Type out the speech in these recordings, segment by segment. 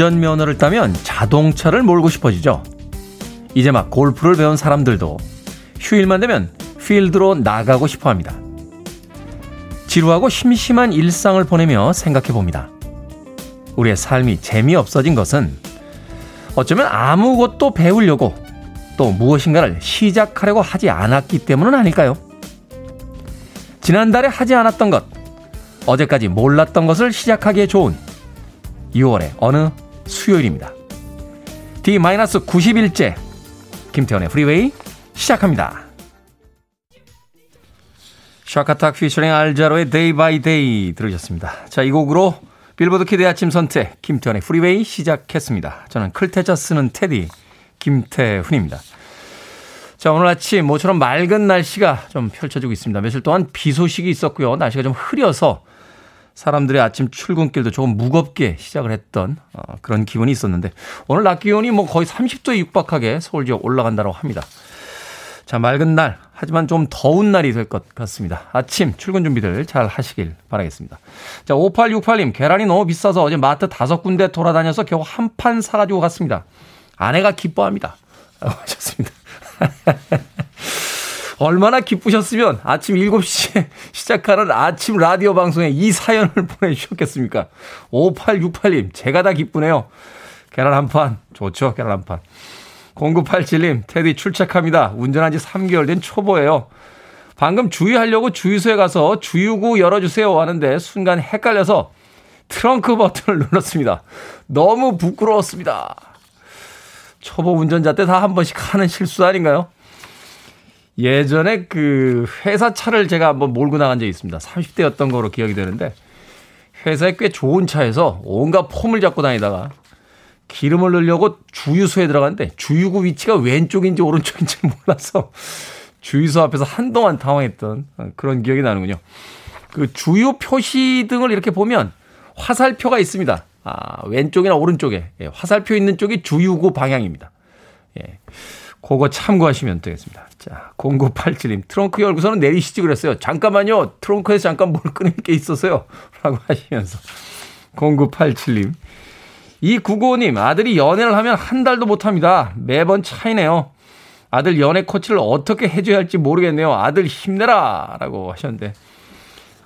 운전면허를 따면 자동차를 몰고 싶어지죠. 이제 막 골프를 배운 사람들도 휴일만 되면 필드로 나가고 싶어 합니다. 지루하고 심심한 일상을 보내며 생각해 봅니다. 우리의 삶이 재미없어진 것은 어쩌면 아무것도 배우려고 또 무엇인가를 시작하려고 하지 않았기 때문은 아닐까요? 지난달에 하지 않았던 것, 어제까지 몰랐던 것을 시작하기에 좋은 6월의 어느 수요일입니다. D-90일째 김태훈의 Freeway 시작합니다. Shakatak featuring Al Jarreau의 Day by Day 들으셨습니다. 자, 이 곡으로 빌보드 kid 아침 선택 김태훈의 Freeway 시작했습니다. 저는 클 태자 쓰는 태디 김태훈입니다. 자, 오늘 아침 모처럼 맑은 날씨가 좀 펼쳐지고 있습니다. 며칠 동안 비 소식이 있었고요. 날씨가 좀 흐려서 사람들의 아침 출근길도 조금 무겁게 시작을 했던 어, 그런 기분이 있었는데 오늘 낮 기온이 뭐 거의 30도에 육박하게 서울 지역 올라간다고 합니다. 자, 맑은 날, 하지만 좀 더운 날이 될 것 같습니다. 아침 출근 준비들 잘 하시길 바라겠습니다. 자, 5868님, 계란이 너무 비싸서 어제 마트 다섯 군데 돌아다녀서 겨우 한 판 사가지고 갔습니다. 아내가 기뻐합니다. 하셨습니다. 얼마나 기쁘셨으면 아침 7시에 시작하는 아침 라디오 방송에 이 사연을 보내주셨겠습니까? 5868님, 제가 다 기쁘네요. 계란 한 판, 좋죠, 계란 한 판. 0987님, 테디 출첵합니다. 운전한 지 3개월 된 초보예요. 방금 주유하려고 주유소에 가서 주유구 열어주세요 하는데 순간 헷갈려서 트렁크 버튼을 눌렀습니다. 너무 부끄러웠습니다. 초보 운전자 때 다 한 번씩 하는 실수 아닌가요? 예전에 그 회사 차를 제가 한번 몰고 나간 적이 있습니다. 30대였던 거로 기억이 되는데 회사에 꽤 좋은 차에서 온갖 폼을 잡고 다니다가 기름을 넣으려고 주유소에 들어갔는데 주유구 위치가 왼쪽인지 오른쪽인지 몰라서 주유소 앞에서 한동안 당황했던 그런 기억이 나는군요. 그 주유 표시 등을 이렇게 보면 화살표가 있습니다. 아, 왼쪽이나 오른쪽에 예, 화살표 있는 쪽이 주유구 방향입니다. 예. 그거 참고하시면 되겠습니다. 자, 0987님, 트렁크 열고서는 내리시지 그랬어요. 잠깐만요. 트렁크에서 잠깐 뭘 끊을 게 있어서요. 라고 하시면서. 0987님. 이 995님, 아들이 연애를 하면 한 달도 못 합니다. 매번 차이네요. 아들 연애 코치를 어떻게 해줘야 할지 모르겠네요. 아들 힘내라! 라고 하셨는데.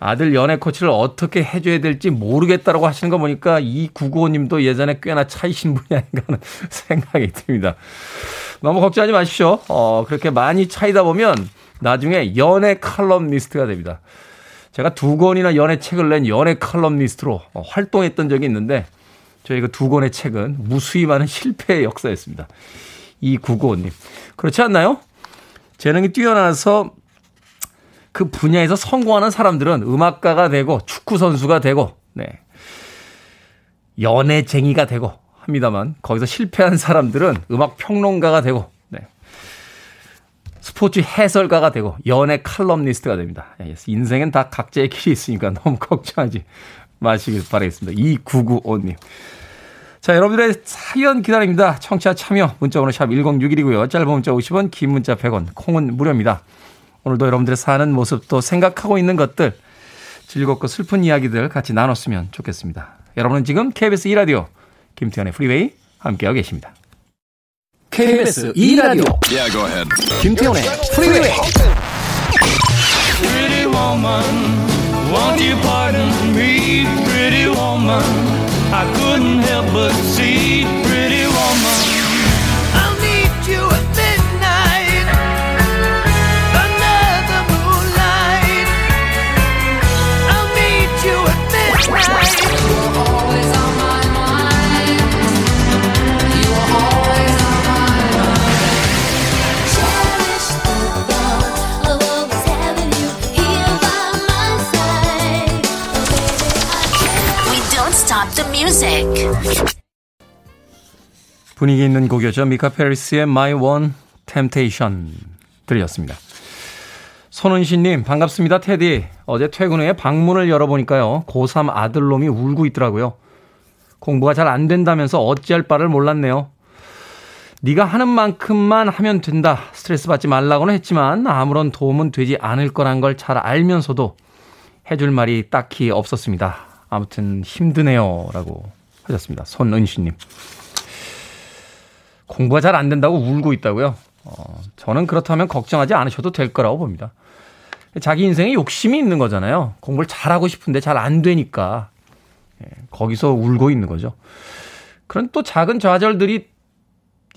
아들 연애 코치를 어떻게 해줘야 될지 모르겠다라고 하시는 거 보니까 이 995님도 예전에 꽤나 차이신 분이 아닌가 하는 생각이 듭니다. 너무 걱정하지 마십시오. 어, 그렇게 많이 차이다 보면 나중에 연애 칼럼니스트가 됩니다. 제가 두 권이나 연애 책을 낸 연애 칼럼니스트로 어, 활동했던 적이 있는데 저희 그두 권의 책은 무수히 많은 실패의 역사였습니다. 이 구고님. 그렇지 않나요? 재능이 뛰어나서 그 분야에서 성공하는 사람들은 음악가가 되고 축구 선수가 되고 네. 연애쟁이가 되고 합니다만 거기서 실패한 사람들은 음악 평론가가 되고 네. 스포츠 해설가가 되고 연애 칼럼니스트가 됩니다. 예, 인생엔 다 각자의 길이 있으니까 너무 걱정하지 마시길 바라겠습니다. 2995님. 자, 여러분들의 사연 기다립니다. 청취자 참여 문자 번호 샵 1061이고요. 짧은 문자 50원, 긴 문자 100원, 콩은 무료입니다. 오늘도 여러분들의 사는 모습 또 생각하고 있는 것들 즐겁고 슬픈 이야기들 같이 나눴으면 좋겠습니다. 여러분은 지금 KBS 2라디오 김태훈의 Freeway 함께하고 계십니다. KBS 2라디오 yeah, 김태훈의 Freeway Pretty woman, won't you pardon me, pretty woman I couldn't help but see, 분위기 있는 곡이었죠. 미카 페리스의 My One Temptation 들렸습니다. 손은신님 반갑습니다. 테디. 어제 퇴근 후에 방문을 열어보니까요. 고3 아들놈이 울고 있더라고요. 공부가 잘 안 된다면서 어찌할 바를 몰랐네요. 네가 하는 만큼만 하면 된다. 스트레스 받지 말라고는 했지만 아무런 도움은 되지 않을 거란 걸 잘 알면서도 해줄 말이 딱히 없었습니다. 아무튼 힘드네요. 라고 하셨습니다. 손은시님. 공부가 잘 안 된다고 울고 있다고요? 어, 저는 그렇다면 걱정하지 않으셔도 될 거라고 봅니다. 자기 인생에 욕심이 있는 거잖아요. 공부를 잘하고 싶은데 잘 안 되니까. 예, 거기서 울고 있는 거죠. 그런 또 작은 좌절들이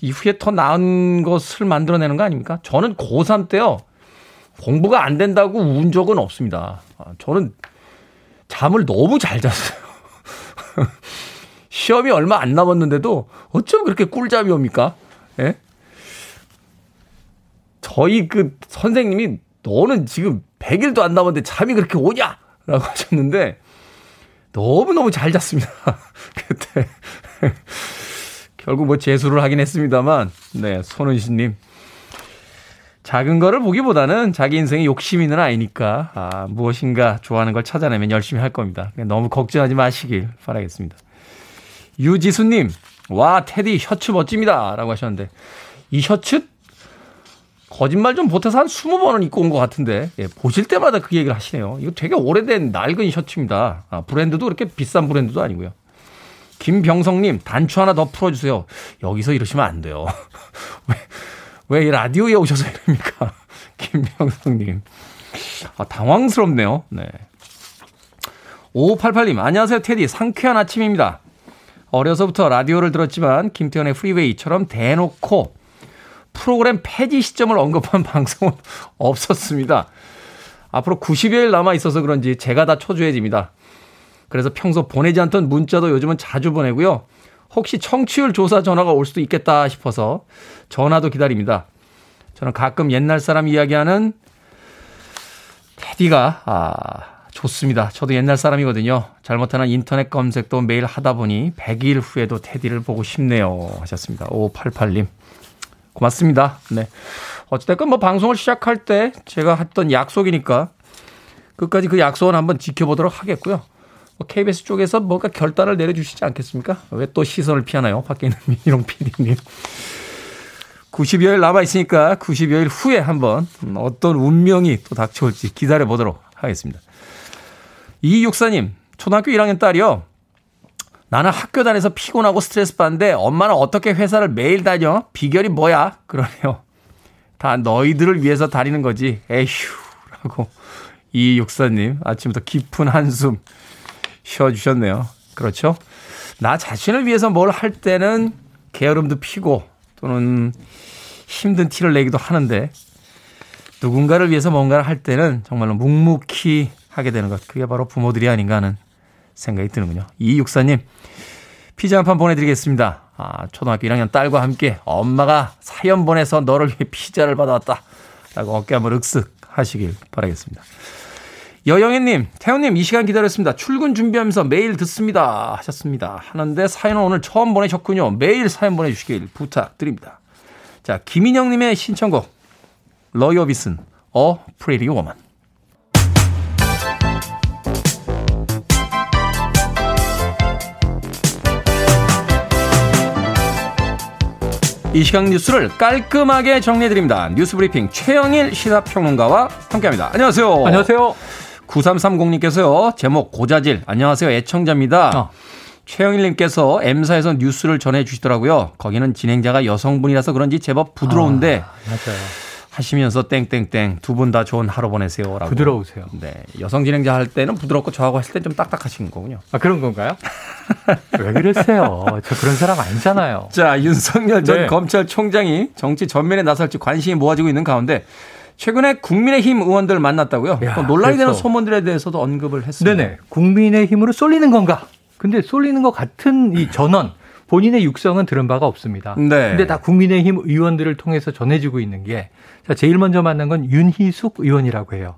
이후에 더 나은 것을 만들어내는 거 아닙니까? 저는 고3 때요. 공부가 안 된다고 운 적은 없습니다. 아, 저는 잠을 너무 잘 잤어요. 시험이 얼마 안 남았는데도 어쩜 그렇게 꿀잠이 옵니까? 예? 저희 그 선생님이 너는 지금 100일도 안 남았는데 잠이 그렇게 오냐? 라고 하셨는데 너무너무 잘 잤습니다. 그때. 결국 뭐 재수를 하긴 했습니다만, 네, 손은신님. 작은 거를 보기보다는 자기 인생에 욕심 있는 아이니까, 아, 무엇인가 좋아하는 걸 찾아내면 열심히 할 겁니다. 너무 걱정하지 마시길 바라겠습니다. 유지수님, 와, 테디 셔츠 멋집니다. 라고 하셨는데, 이 셔츠 거짓말 좀 보태서 한 20번은 입고 온 것 같은데, 예, 보실 때마다 그 얘기를 하시네요. 이거 되게 오래된 낡은 셔츠입니다. 아, 브랜드도 그렇게 비싼 브랜드도 아니고요. 김병성님, 단추 하나 더 풀어주세요. 여기서 이러시면 안 돼요. 왜, 왜 라디오에 오셔서 이럽니까? 김병성님. 아, 당황스럽네요. 네. 5588님, 안녕하세요, 테디. 상쾌한 아침입니다. 어려서부터 라디오를 들었지만, 김태현의 프리웨이처럼 대놓고 프로그램 폐지 시점을 언급한 방송은 없었습니다. 앞으로 90여일 남아 있어서 그런지 제가 다 초조해집니다. 그래서 평소 보내지 않던 문자도 요즘은 자주 보내고요. 혹시 청취율 조사 전화가 올 수도 있겠다 싶어서 전화도 기다립니다. 저는 가끔 옛날 사람 이야기하는 테디가 아, 좋습니다. 저도 옛날 사람이거든요. 잘못하는 인터넷 검색도 매일 하다 보니 100일 후에도 테디를 보고 싶네요. 하셨습니다. 5588님. 고맙습니다. 네. 어찌됐건 뭐 방송을 시작할 때 제가 했던 약속이니까 끝까지 그 약속은 한번 지켜보도록 하겠고요. 뭐 KBS 쪽에서 뭔가 결단을 내려주시지 않겠습니까? 왜 또 시선을 피하나요? 밖에 있는 민희롱 PD님. 90여일 남아 있으니까 90여일 후에 한번 어떤 운명이 또 닥쳐올지 기다려 보도록 하겠습니다. 이육사님, 초등학교 1학년 딸이요. 나는 학교 다녀서 피곤하고 스트레스 받는데 엄마는 어떻게 회사를 매일 다녀? 비결이 뭐야? 그러네요. 다 너희들을 위해서 다니는 거지. 에휴. 라고 이육사님 아침부터 깊은 한숨 쉬어주셨네요. 그렇죠? 나 자신을 위해서 뭘 할 때는 게으름도 피고 또는 힘든 티를 내기도 하는데 누군가를 위해서 뭔가를 할 때는 정말로 묵묵히 하게 되는 것. 그게 바로 부모들이 아닌가 하는 생각이 드는군요. 이 육사님, 피자 한 판 보내드리겠습니다. 아, 초등학교 1학년 딸과 함께 엄마가 사연 보내서 너를 위해 피자를 받아왔다. 라고 어깨 한번 윽쓱 하시길 바라겠습니다. 여영애님, 태훈님 이 시간 기다렸습니다. 출근 준비하면서 매일 듣습니다. 하셨습니다. 하는데 사연은 오늘 처음 보내셨군요. 매일 사연 보내주시길 부탁드립니다. 자, 김인영님의 신청곡, 러이어비슨, A Pretty Woman. 이 시각 뉴스를 깔끔하게 정리해드립니다. 뉴스 브리핑 최영일 시사평론가와 함께합니다. 안녕하세요. 안녕하세요. 9330님께서요. 제목 고자질. 안녕하세요. 애청자입니다. 어. 최영일님께서 M사에서 뉴스를 전해주시더라고요. 거기는 진행자가 여성분이라서 그런지 제법 부드러운데 아, 맞아요. 하시면서 땡땡땡 두 분 다 좋은 하루 보내세요라고. 부드러우세요. 네. 여성 진행자 할 때는 부드럽고 저하고 하실 때좀 딱딱하신 거군요. 아, 그런 건가요? 왜 그러세요? 저 그런 사람 아니잖아요. 자, 윤석열 전 네. 검찰총장이 정치 전면에 나설지 관심이 모아지고 있는 가운데 최근에 국민의힘 의원들을 만났다고요. 야, 또 논란이 되는. 소문들에 대해서도 언급을 했습니다. 네네. 국민의 힘으로 쏠리는 건가? 근데 쏠리는 것 같은 이 전원, 본인의 육성은 들은 바가 없습니다. 네. 근데 다 국민의힘 의원들을 통해서 전해지고 있는 게, 자, 제일 먼저 만난 건 윤희숙 의원이라고 해요.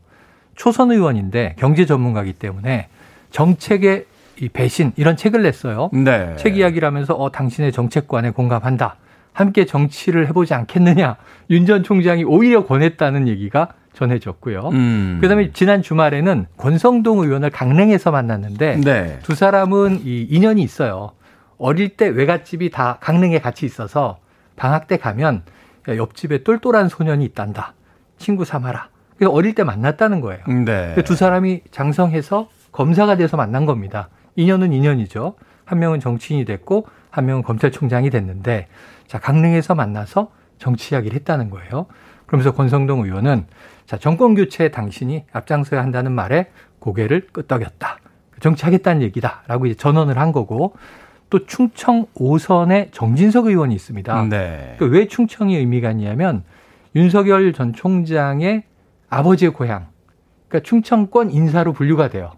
초선 의원인데 경제 전문가이기 때문에 정책의 이 배신, 이런 책을 냈어요. 네. 책 이야기를 하면서 어 당신의 정책관에 공감한다. 함께 정치를 해보지 않겠느냐. 윤 전 총장이 오히려 권했다는 얘기가 전해졌고요. 음. 그다음에 지난 주말에는 권성동 의원을 강릉에서 만났는데 네. 두 사람은 이 인연이 있어요. 어릴 때 외갓집이 다 강릉에 같이 있어서 방학 때 가면 야, 옆집에 똘똘한 소년이 있단다. 친구 삼아라. 그래서 어릴 때 만났다는 거예요. 네. 그두 사람이 장성해서 검사가 돼서 만난 겁니다. 인연은 인연이죠. 한 명은 정치인이 됐고 한 명은 검찰총장이 됐는데 자 강릉에서 만나서 정치 이야기를 했다는 거예요. 그러면서 권성동 의원은 자 정권 교체 당신이 앞장서야 한다는 말에 고개를 끄덕였다. 정치하겠다는 얘기다 라고 이제 전언을 한 거고 또 충청 5선에 정진석 의원이 있습니다. 네. 그왜 충청이 의미가 있냐면 윤석열 전 총장의 아버지의 고향, 그러니까 충청권 인사로 분류가 돼요.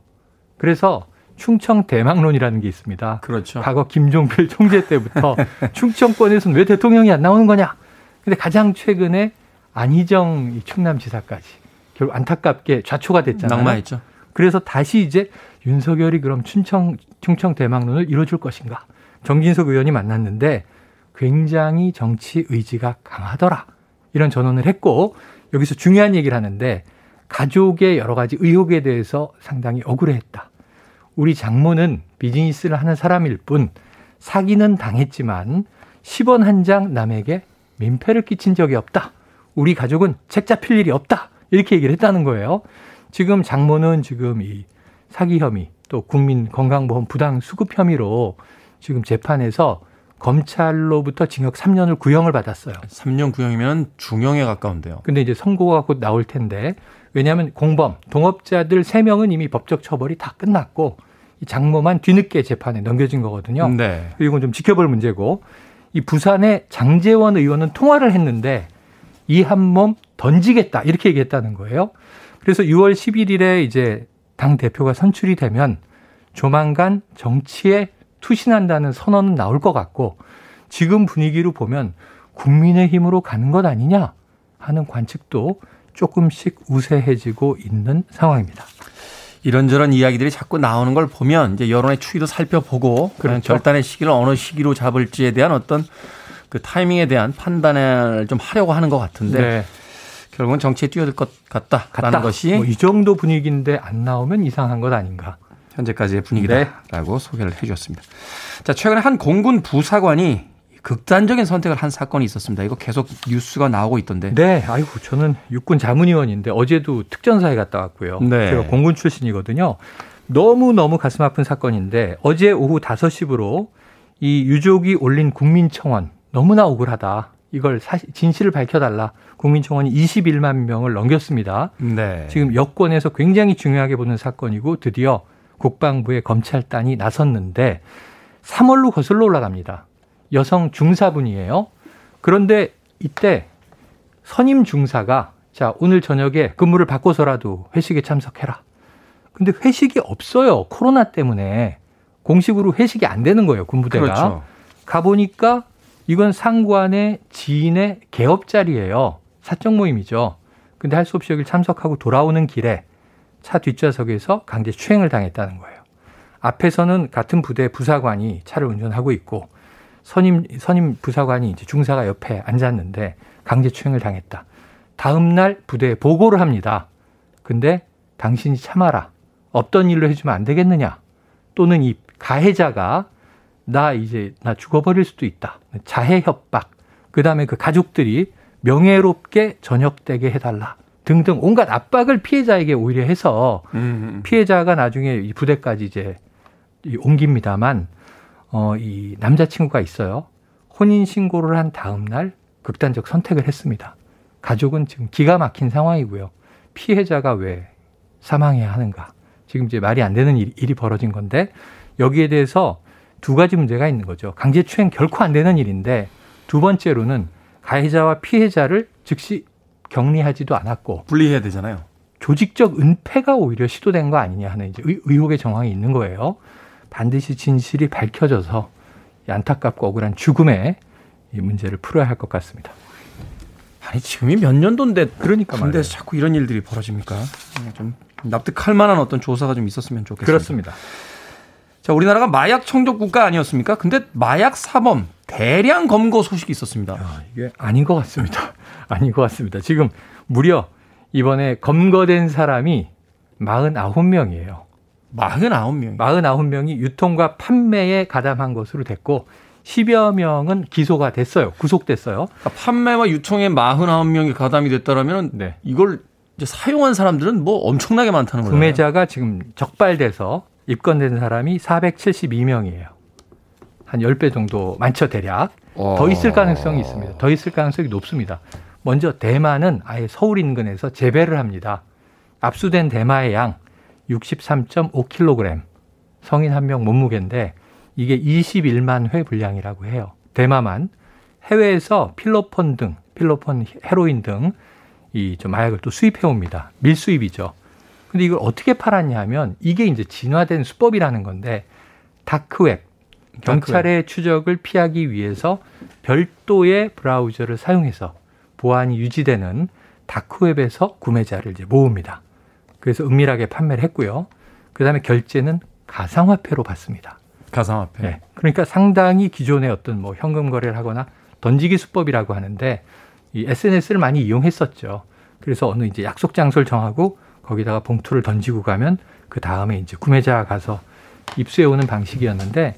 그래서 충청 대망론이라는 게 있습니다. 그렇죠. 과거 김종필 총재 때부터 충청권에서는 왜 대통령이 안 나오는 거냐? 근데 가장 최근에 안희정 이 충남지사까지 결국 안타깝게 좌초가 됐잖아요. 낙마했죠. 그래서 다시 이제 윤석열이 그럼 충청 충청 대망론을 이뤄줄 것인가? 정진석 의원이 만났는데 굉장히 정치 의지가 강하더라. 이런 전언을 했고 여기서 중요한 얘기를 하는데 가족의 여러 가지 의혹에 대해서 상당히 억울해했다. 우리 장모는 비즈니스를 하는 사람일 뿐 사기는 당했지만 10원 한 장 남에게 민폐를 끼친 적이 없다. 우리 가족은 책 잡힐 일이 없다. 이렇게 얘기를 했다는 거예요. 지금 장모는 지금 이 사기 혐의 또 국민 건강보험 부당 수급 혐의로 지금 재판에서 검찰로부터 징역 3년을 구형을 받았어요. 3년 구형이면 중형에 가까운데요. 근데 이제 선고가 곧 나올 텐데 왜냐하면 공범 동업자들 3명은 이미 법적 처벌이 다 끝났고 이 장모만 뒤늦게 재판에 넘겨진 거거든요. 네. 이건 좀 지켜볼 문제고 이 부산의 장재원 의원은 통화를 했는데 이 한 몸 던지겠다 이렇게 얘기했다는 거예요. 그래서 6월 11일에 이제 당 대표가 선출이 되면 조만간 정치에 투신한다는 선언은 나올 것 같고 지금 분위기로 보면 국민의 힘으로 가는 것 아니냐 하는 관측도 조금씩 우세해지고 있는 상황입니다. 이런저런 이야기들이 자꾸 나오는 걸 보면 이제 여론의 추이도 살펴보고 그렇죠. 결단의 시기를 어느 시기로 잡을지에 대한 어떤 그 타이밍에 대한 판단을 좀 하려고 하는 것 같은데 결국은 정치에 뛰어들 것 같다라는 네. 같다. 것이 뭐 이 정도 분위기인데 안 나오면 이상한 것 아닌가. 현재까지의 분위기다라고 소개를 해주셨습니다. 자, 최근에 한 공군 부사관이 극단적인 선택을 한 사건이 있었습니다. 이거 계속 뉴스가 나오고 있던데. 네, 아이고 저는 육군 자문위원인데 어제도 특전사에 갔다 왔고요. 네. 제가 공군 출신이거든요. 너무 너무 가슴 아픈 사건인데 어제 오후 5시부로 이 유족이 올린 국민청원 너무나 억울하다. 이걸 사실 진실을 밝혀달라. 국민청원이 21만 명을 넘겼습니다. 네. 지금 여권에서 굉장히 중요하게 보는 사건이고 드디어 국방부의 검찰단이 나섰는데 3월로 거슬러 올라갑니다. 여성 중사분이에요. 그런데 이때 선임 중사가 자, 오늘 저녁에 근무를 바꿔서라도 회식에 참석해라. 근데 회식이 없어요. 코로나 때문에. 공식으로 회식이 안 되는 거예요. 군부대가. 그렇죠. 가보니까 이건 상관의 지인의 개업 자리예요. 사적 모임이죠. 근데 할 수 없이 여기 참석하고 돌아오는 길에 차 뒷좌석에서 강제 추행을 당했다는 거예요. 앞에서는 같은 부대 부사관이 차를 운전하고 있고 선임 선임 부사관이 이제 중사가 옆에 앉았는데 강제 추행을 당했다. 다음 날 부대에 보고를 합니다. 근데 당신이 참아라. 없던 일로 해주면 안 되겠느냐? 또는 이 가해자가 나 이제 나 죽어버릴 수도 있다. 자해 협박. 그 다음에 그 가족들이 명예롭게 전역되게 해달라. 등등 온갖 압박을 피해자에게 오히려 해서 음, 피해자가 나중에 이 부대까지 이제 이 옮깁니다만 어, 이 남자친구가 있어요. 혼인 신고를 한 다음 날 극단적 선택을 했습니다. 가족은 지금 기가 막힌 상황이고요. 피해자가 왜 사망해야 하는가? 지금 이제 말이 안 되는 일이, 일이 벌어진 건데 여기에 대해서 두 가지 문제가 있는 거죠. 강제추행 결코 안 되는 일인데 두 번째로는 가해자와 피해자를 즉시 격리하지도 않았고 분리해야 되잖아요. 조직적 은폐가 오히려 시도된 거 아니냐 하는 이제 의- 의혹의 정황이 있는 거예요. 반드시 진실이 밝혀져서 이 안타깝고 억울한 죽음의 이 문제를 풀어야 할 것 같습니다. 아니 지금이 몇 년도인데 그러니까 근데 말이에요. 자꾸 이런 일들이 벌어집니까? 좀 납득할 만한 어떤 조사가 좀 있었으면 좋겠습니다. 그렇습니다. 자, 우리나라가 마약 청적 국가 아니었습니까? 근데 마약 사범 대량 검거 소식이 있었습니다. 아, 이게 아닌 것 같습니다. 아닌 것 같습니다. 지금 무려 이번에 검거된 사람이 49명이에요. 49명. 49명이 유통과 판매에 가담한 것으로 됐고 10여 명은 기소가 됐어요. 구속됐어요. 그러니까 판매와 유통에 49명이 가담이 됐다라면 네. 이걸 이제 사용한 사람들은 뭐 엄청나게 많다는 거예요. 구매자가 지금 적발돼서 입건된 사람이 472명이에요. 한 10배 정도 많죠, 대략. 어. 더 있을 가능성이 있습니다. 더 있을 가능성이 높습니다. 먼저 대마는 아예 서울 인근에서 재배를 합니다. 압수된 대마의 양 63.5kg. 성인 한 명 몸무게인데 이게 21만 회 분량이라고 해요. 대마만 해외에서 필로폰 등, 필로폰 헤로인 등 이 좀 마약을 또 수입해 옵니다. 밀수입이죠. 근데 이걸 어떻게 팔았냐 하면 이게 이제 진화된 수법이라는 건데 다크웹 경찰의 추적을 피하기 위해서 별도의 브라우저를 사용해서 보안이 유지되는 다크웹에서 구매자를 이제 모읍니다. 그래서 은밀하게 판매를 했고요. 그다음에 결제는 가상화폐로 받습니다. 가상화폐. 네. 그러니까 상당히 기존의 어떤 뭐 현금 거래를 하거나 던지기 수법이라고 하는데 이 SNS를 많이 이용했었죠. 그래서 어느 이제 약속 장소를 정하고 거기다가 봉투를 던지고 가면 그 다음에 이제 구매자가 가서 입수해 오는 방식이었는데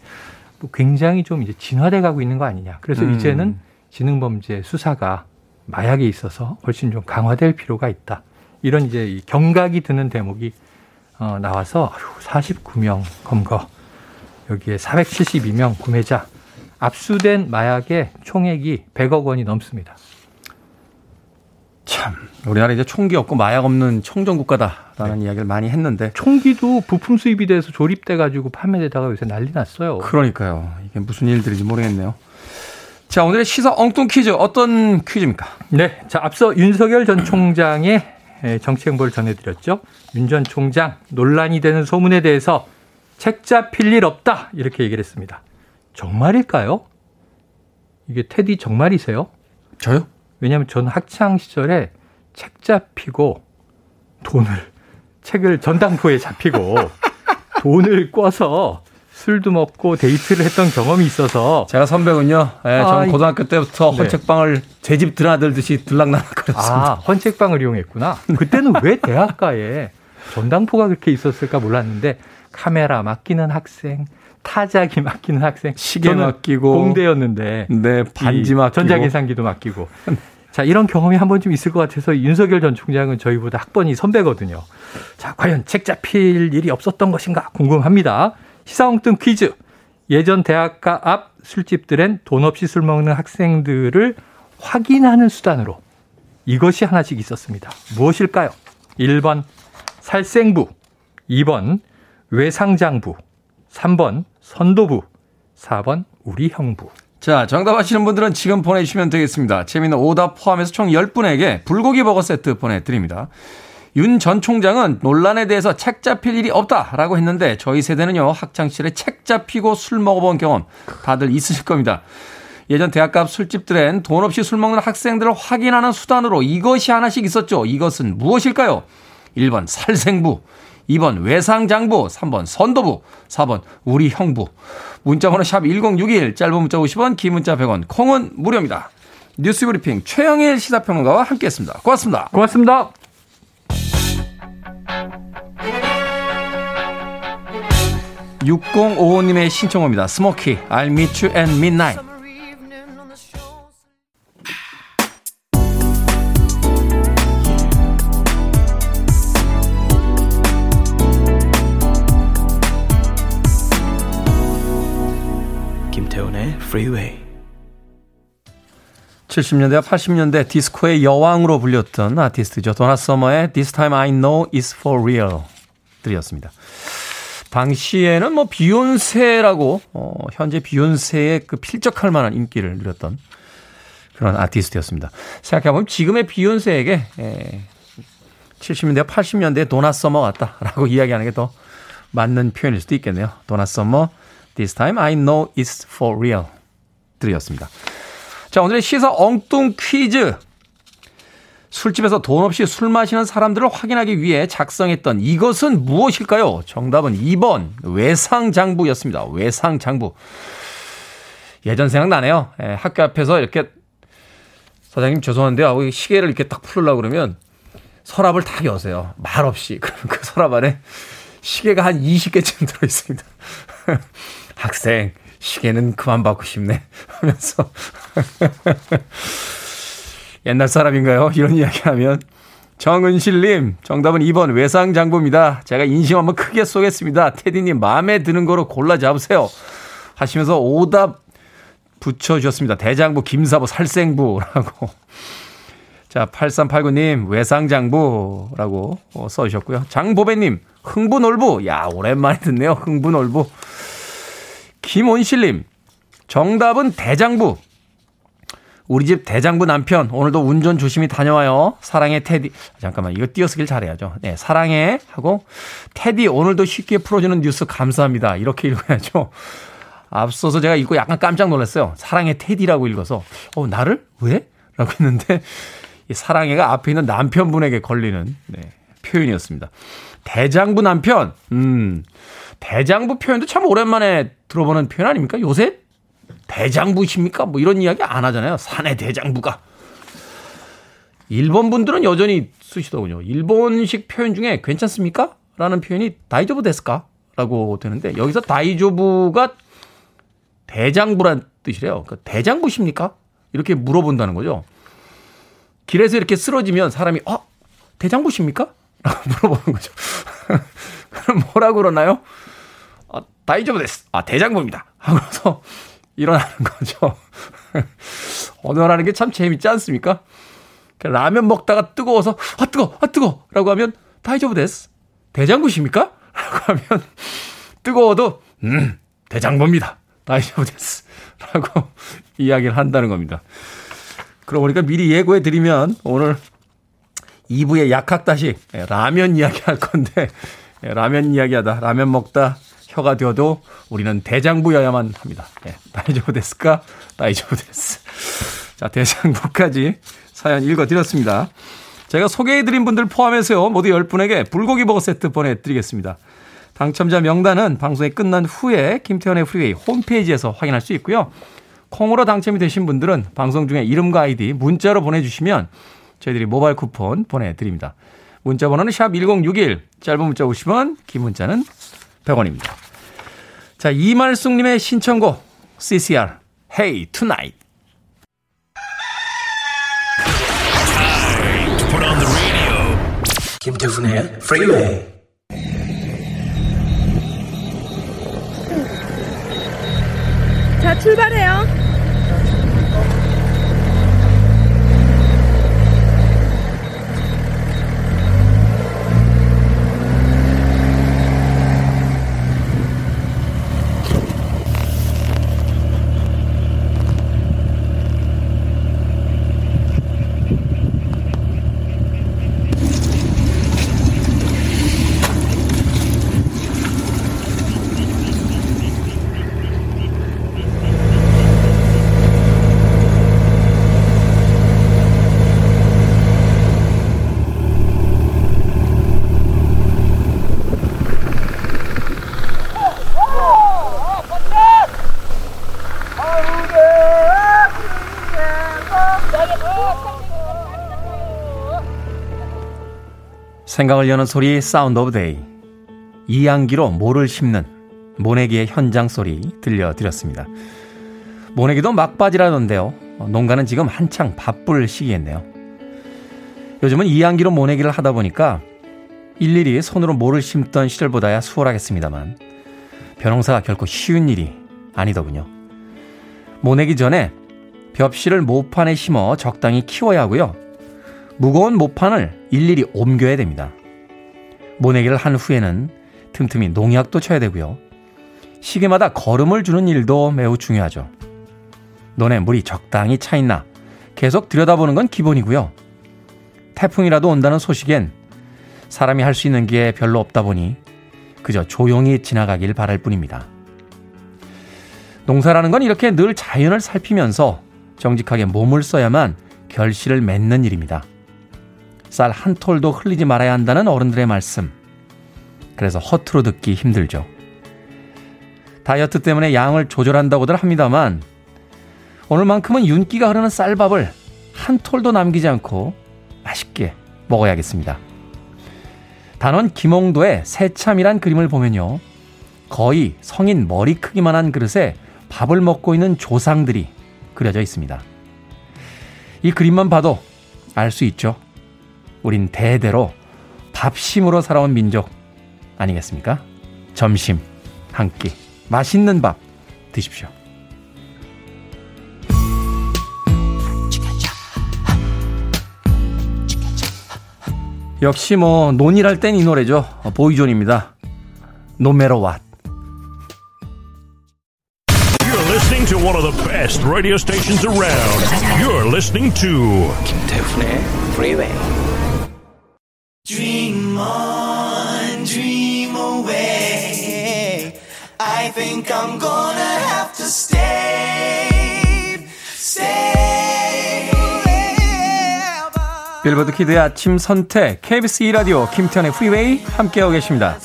뭐 굉장히 좀 이제 진화돼 가고 있는 거 아니냐. 그래서 음. 이제는 지능범죄 수사가 마약에 있어서 훨씬 좀 강화될 필요가 있다. 이런 이제 이 경각이 드는 대목이 어, 나와서 49명 검거 여기에 472명 구매자 압수된 마약의 총액이 100억 원이 넘습니다. 참 우리나라 이제 총기 없고 마약 없는 청정 국가다라는 이야기를 많이 했는데 총기도 부품 수입이 돼서 조립돼 가지고 판매되다가 요새 난리 났어요. 그러니까요. 이게 무슨 일들인지 모르겠네요. 자 오늘의 시사 엉뚱 퀴즈 어떤 퀴즈입니까? 네, 자 앞서 윤석열 전 총장의 에, 정치 행보를 전해드렸죠. 윤 전 총장 논란이 되는 소문에 대해서 책 잡힐 일 없다 이렇게 얘기를 했습니다. 정말일까요? 이게 테디 정말이세요? 저요? 왜냐하면 저는 학창 시절에 책 잡히고 돈을 책을 전당포에 잡히고 돈을 꿔서 술도 먹고 데이트를 했던 경험이 있어서 제가 선배군요. 예, 아, 저는 이- 고등학교 때부터 네. 헌책방을 제집 드나들듯이 들락날락거렸습니다. 아 헌책방을 이용했구나. 그때는 왜 대학가에 전당포가 그렇게 있었을까 몰랐는데 카메라 맡기는 학생, 타자기 맡기는 학생, 시계 맡기고. 공대였는데 네, 반지 이 맡기고. 전자계산기도 맡기고. 자, 이런 경험이 한 번쯤 있을 것 같아서 윤석열 전 총장은 저희보다 학번이 선배거든요. 자, 과연 책 잡힐 일이 없었던 것인가 궁금합니다. 시사홍뚱 퀴즈. 예전 대학가 앞 술집들엔 돈 없이 술 먹는 학생들을 확인하는 수단으로 이것이 하나씩 있었습니다. 무엇일까요? 1번 살생부, 2번 외상장부, 3번 선도부, 4번 우리 형부. 자, 정답 아시는 분들은 지금 보내주시면 되겠습니다. 재미있는 오답 포함해서 총 10분에게 불고기 버거 세트 보내드립니다. 윤 전 총장은 논란에 대해서 책 잡힐 일이 없다라고 했는데 저희 세대는요, 학창 시절에 책 잡히고 술 먹어본 경험 다들 있으실 겁니다. 예전 대학 앞 술집들엔 돈 없이 술 먹는 학생들을 확인하는 수단으로 이것이 하나씩 있었죠. 이것은 무엇일까요? 1번 살생부, 2번 외상장부, 3번 선도부, 4번 우리 형부. 문자번호 샵 1061, 짧은 문자 50원, 긴 문자 100원, 콩은 무료입니다. 뉴스브리핑 최영일 시사평론가와 함께했습니다. 고맙습니다. 고맙습니다. 6055님의 신청곡입니다. 스모키, I'll meet you at midnight. 김태훈의 Freeway. 70년대와 80년대 디스코의 여왕으로 불렸던 아티스트죠. 도나 서머의 This Time I Know It's For Real 들으셨습니다. 당시에는 뭐 비욘세라고 어, 현재 비욘세의 그 필적할 만한 인기를 누렸던 그런 아티스트였습니다. 생각해보면 지금의 비욘세에게 에, 70년대, 80년대 도나 서머 같다라고 이야기하는 게 더 맞는 표현일 수도 있겠네요. 도나 서머, This Time I Know It's For Real 들으셨습니다. 자, 오늘의 시사 엉뚱 퀴즈. 술집에서 돈 없이 술 마시는 사람들을 확인하기 위해 작성했던 이것은 무엇일까요? 정답은 2번 외상장부였습니다. 외상장부. 예전 생각나네요. 예, 학교 앞에서 이렇게 사장님 죄송한데요. 하고 시계를 이렇게 딱 풀으려고 그러면 서랍을 다 여세요. 말 없이. 그러면 그 서랍 안에 시계가 한 20개쯤 들어 있습니다. 학생, 시계는 그만 받고 싶네. 하면서. 옛날 사람인가요? 이런 이야기 하면. 정은실님, 정답은 2번 외상장부입니다. 제가 인심 한번 크게 쏘겠습니다. 테디님, 마음에 드는 거로 골라 잡으세요. 하시면서 오답 붙여주셨습니다. 대장부, 김사부, 살생부라고. 자, 8389님, 외상장부라고 어, 써주셨고요. 장보배님, 흥부놀부. 야, 오랜만에 듣네요. 흥부놀부. 김온실님, 정답은 대장부. 우리 집 대장부 남편 오늘도 운전 조심히 다녀와요. 사랑해 테디. 잠깐만 이거 띄어쓰기를 잘해야죠. 네, 사랑해 하고 테디 오늘도 쉽게 풀어주는 뉴스 감사합니다. 이렇게 읽어야죠. 앞서서 제가 읽고 약간 깜짝 놀랐어요. 사랑해 테디라고 읽어서 어 나를 왜? 라고 했는데 이 사랑해가 앞에 있는 남편분에게 걸리는 네, 표현이었습니다. 대장부 남편. 음. 대장부 표현도 참 오랜만에 들어보는 표현 아닙니까? 요새 대장부십니까? 뭐 이런 이야기 안 하잖아요. 사내 대장부가. 일본 분들은 여전히 쓰시더군요. 일본식 표현 중에 괜찮습니까? 라는 표현이 다이조부 데스까? 라고 되는데 여기서 다이조부가 대장부란 뜻이래요. 그러니까 대장부십니까? 이렇게 물어본다는 거죠. 길에서 이렇게 쓰러지면 사람이 어 대장부십니까? 라고 물어보는 거죠. 그럼 뭐라고 그러나요? 아, 大丈夫です. 아 대장부입니다. 하고서 일어나는 거죠. 언어라는 게 참 재밌지 않습니까? 라면 먹다가 뜨거워서 아 뜨거 아 뜨거 라고 하면 大丈夫です 대장부십니까? 라고 하면 뜨거워도 음 대장부입니다 大丈夫です 라고 이야기를 한다는 겁니다. 그러고 보니까 미리 예고해 드리면 오늘 2부의 박학다식 예, 라면 이야기 할 건데 예, 라면 이야기하다 라면 먹다 혀가 데어도 우리는 대장부여야만 합니다. 예, 大丈夫ですか? 大丈夫です. 자, 대장부까지 사연 읽어드렸습니다. 제가 소개해드린 분들 포함해서요, 모두 10분에게 불고기 버거 세트 보내드리겠습니다. 당첨자 명단은 방송이 끝난 후에 김태훈의 Freeway 홈페이지에서 확인할 수 있고요. 콩으로 당첨이 되신 분들은 방송 중에 이름과 아이디 문자로 보내주시면 저희들이 모바일 쿠폰 보내드립니다. 문자 번호는 샵 1061, 짧은 문자 50원, 긴 문자는 100원입니다. 자, 이말숙님의 신청곡 CCR Hey Tonight. 김태훈의 프리웨이 자, 출발해요. 생각을 여는 소리 Sound of Day. 이양기로 모를 심는 모내기의 현장 소리 들려드렸습니다. 모내기도 막바지라던데요. 농가는 지금 한창 바쁠 시기였네요. 요즘은 이양기로 모내기를 하다 보니까 일일이 손으로 모를 심던 시절보다야 수월하겠습니다만 벼농사가 결코 쉬운 일이 아니더군요. 모내기 전에 볍씨를 모판에 심어 적당히 키워야 하고요. 무거운 모판을 일일이 옮겨야 됩니다. 모내기를 한 후에는 틈틈이 농약도 쳐야 되고요. 시계마다 걸음을 주는 일도 매우 중요하죠. 논에 물이 적당히 차 있나 계속 들여다보는 건 기본이고요. 태풍이라도 온다는 소식엔 사람이 할 수 있는 게 별로 없다 보니 그저 조용히 지나가길 바랄 뿐입니다. 농사라는 건 이렇게 늘 자연을 살피면서 정직하게 몸을 써야만 결실을 맺는 일입니다. 쌀 한 톨도 흘리지 말아야 한다는 어른들의 말씀. 그래서 허투루 듣기 힘들죠. 다이어트 때문에 양을 조절한다고들 합니다만 오늘만큼은 윤기가 흐르는 쌀밥을 한 톨도 남기지 않고 맛있게 먹어야겠습니다. 단원 김홍도의 새참이란 그림을 보면요. 거의 성인 머리 크기만한 그릇에 밥을 먹고 있는 조상들이 그려져 있습니다. 이 그림만 봐도 알 수 있죠. 우린 대대로 밥심으로 살아온 민족 아니겠습니까? 점심 한 끼, 맛있는 밥 드십시오. 역시 뭐 논일할 땐이 노래죠. 보이존입니다. No matter what. You're listening to one of the best radio stations around. You're listening to 김태훈의 Freeway. Dream on, dream away. I think I'm gonna have to stay, stay. 빌보드 키드의 아침 선택 KBS 2 라디오 김태현의 프리웨이 함께하고 계십니다.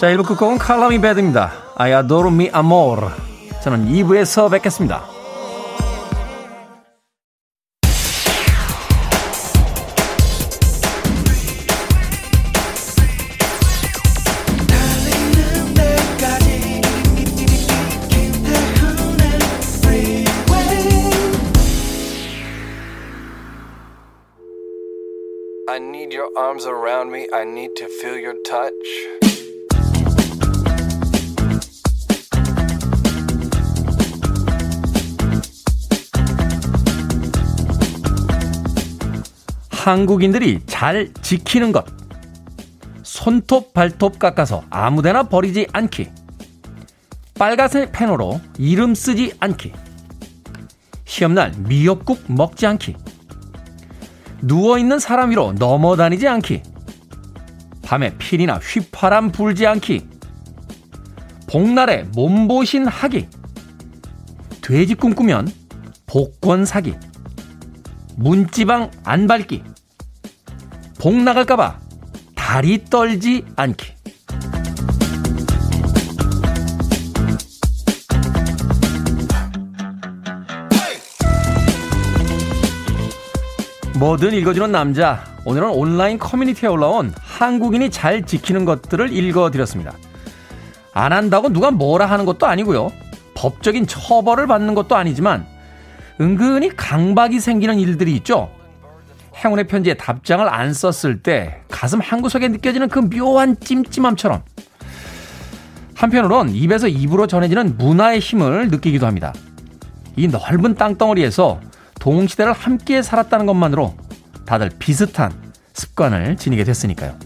자 1부 끝곡은 칼라미 배드입니다. I adore me amor. 저는 2부에서 뵙겠습니다. Arms around me. I need to feel your touch. 한국인들이 잘 지키는 것. 손톱 발톱 깎아서 아무데나 버리지 않기. 빨간색 펜으로 이름 쓰지 않기. 시험날 미역국 먹지 않기. 누워있는 사람 위로 넘어다니지 않기. 밤에 필이나 휘파람 불지 않기. 복날에 몸보신 하기. 돼지 꿈꾸면 복권 사기. 문지방 안 밟기. 복 나갈까봐 다리 떨지 않기. 뭐든 읽어주는 남자. 오늘은 온라인 커뮤니티에 올라온 한국인이 잘 지키는 것들을 읽어드렸습니다. 안 한다고 누가 뭐라 하는 것도 아니고요. 법적인 처벌을 받는 것도 아니지만 은근히 강박이 생기는 일들이 있죠. 행운의 편지에 답장을 안 썼을 때 가슴 한구석에 느껴지는 그 묘한 찜찜함처럼 한편으론 입에서 입으로 전해지는 문화의 힘을 느끼기도 합니다. 이 넓은 땅덩어리에서 동시대를 함께 살았다는 것만으로 다들 비슷한 습관을 지니게 됐으니까요.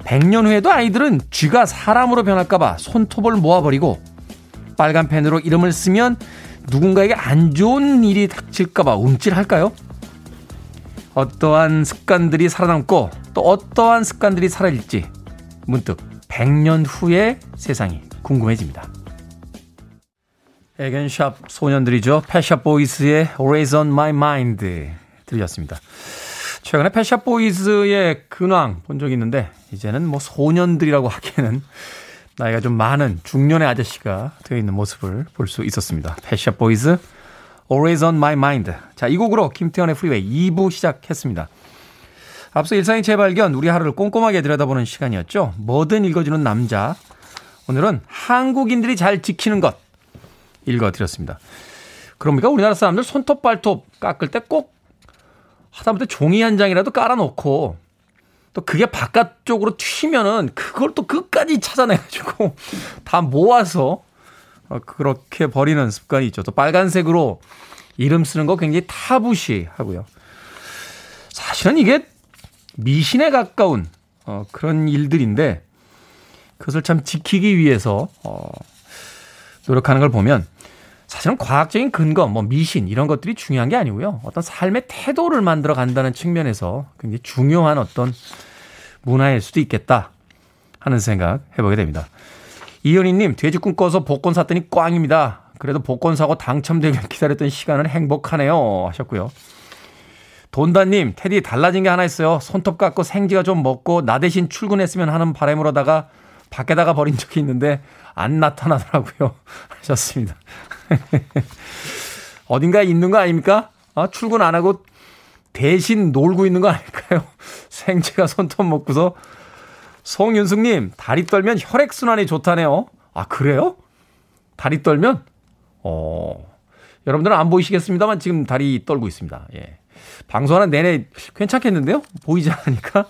100년 후에도 아이들은 쥐가 사람으로 변할까봐 손톱을 모아버리고 빨간 펜으로 이름을 쓰면 누군가에게 안 좋은 일이 닥칠까봐 움찔할까요? 어떠한 습관들이 살아남고 또 어떠한 습관들이 사라질지 문득 100년 후의 세상이 궁금해집니다. 애견샵 소년들이죠. Pet Shop Boys의 Always on My Mind 들으셨습니다. 최근에 Pet Shop Boys의 근황 본 적이 있는데 이제는 뭐 소년들이라고 하기에는 나이가 좀 많은 중년의 아저씨가 되어 있는 모습을 볼 수 있었습니다. Pet Shop Boys Always on My Mind. 자, 이 곡으로 김태훈의 Freeway 2부 시작했습니다. 앞서 일상의 재발견, 우리 하루를 꼼꼼하게 들여다보는 시간이었죠. 뭐든 읽어주는 남자. 오늘은 한국인들이 잘 지키는 것 읽어드렸습니다. 그럽니까? 우리나라 사람들 손톱, 발톱 깎을 때 꼭 하다못해 종이 한 장이라도 깔아놓고 또 그게 바깥쪽으로 튀면은 그걸 또 끝까지 찾아내가지고 다 모아서 어, 그렇게 버리는 습관이 있죠. 또 빨간색으로 이름 쓰는 거 굉장히 타부시 하고요. 사실은 이게 미신에 가까운 어, 그런 일들인데 그것을 참 지키기 위해서 어, 노력하는 걸 보면 사실은 과학적인 근거, 뭐 미신 이런 것들이 중요한 게 아니고요. 어떤 삶의 태도를 만들어 간다는 측면에서 굉장히 중요한 어떤 문화일 수도 있겠다 하는 생각 해보게 됩니다. 이현희님, 돼지 꿈꿔서 복권 샀더니 꽝입니다. 그래도 복권 사고 당첨되길 기다렸던 시간은 행복하네요. 하셨고요. 돈다님, 테디 달라진 게 하나 있어요. 손톱 깎고 생지가 좀 먹고 나 대신 출근했으면 하는 바람으로다가 밖에다가 버린 적이 있는데 안 나타나더라고요. 하셨습니다. 어딘가에 있는 거 아닙니까? 아, 출근 안 하고 대신 놀고 있는 거 아닐까요? 생채가 손톱 먹고서. 송윤숙님, 다리 떨면 혈액순환이 좋다네요. 아, 그래요? 다리 떨면? 어, 여러분들은 안 보이시겠습니다만 지금 다리 떨고 있습니다. 예. 방송하는 내내 괜찮겠는데요? 보이지 않으니까.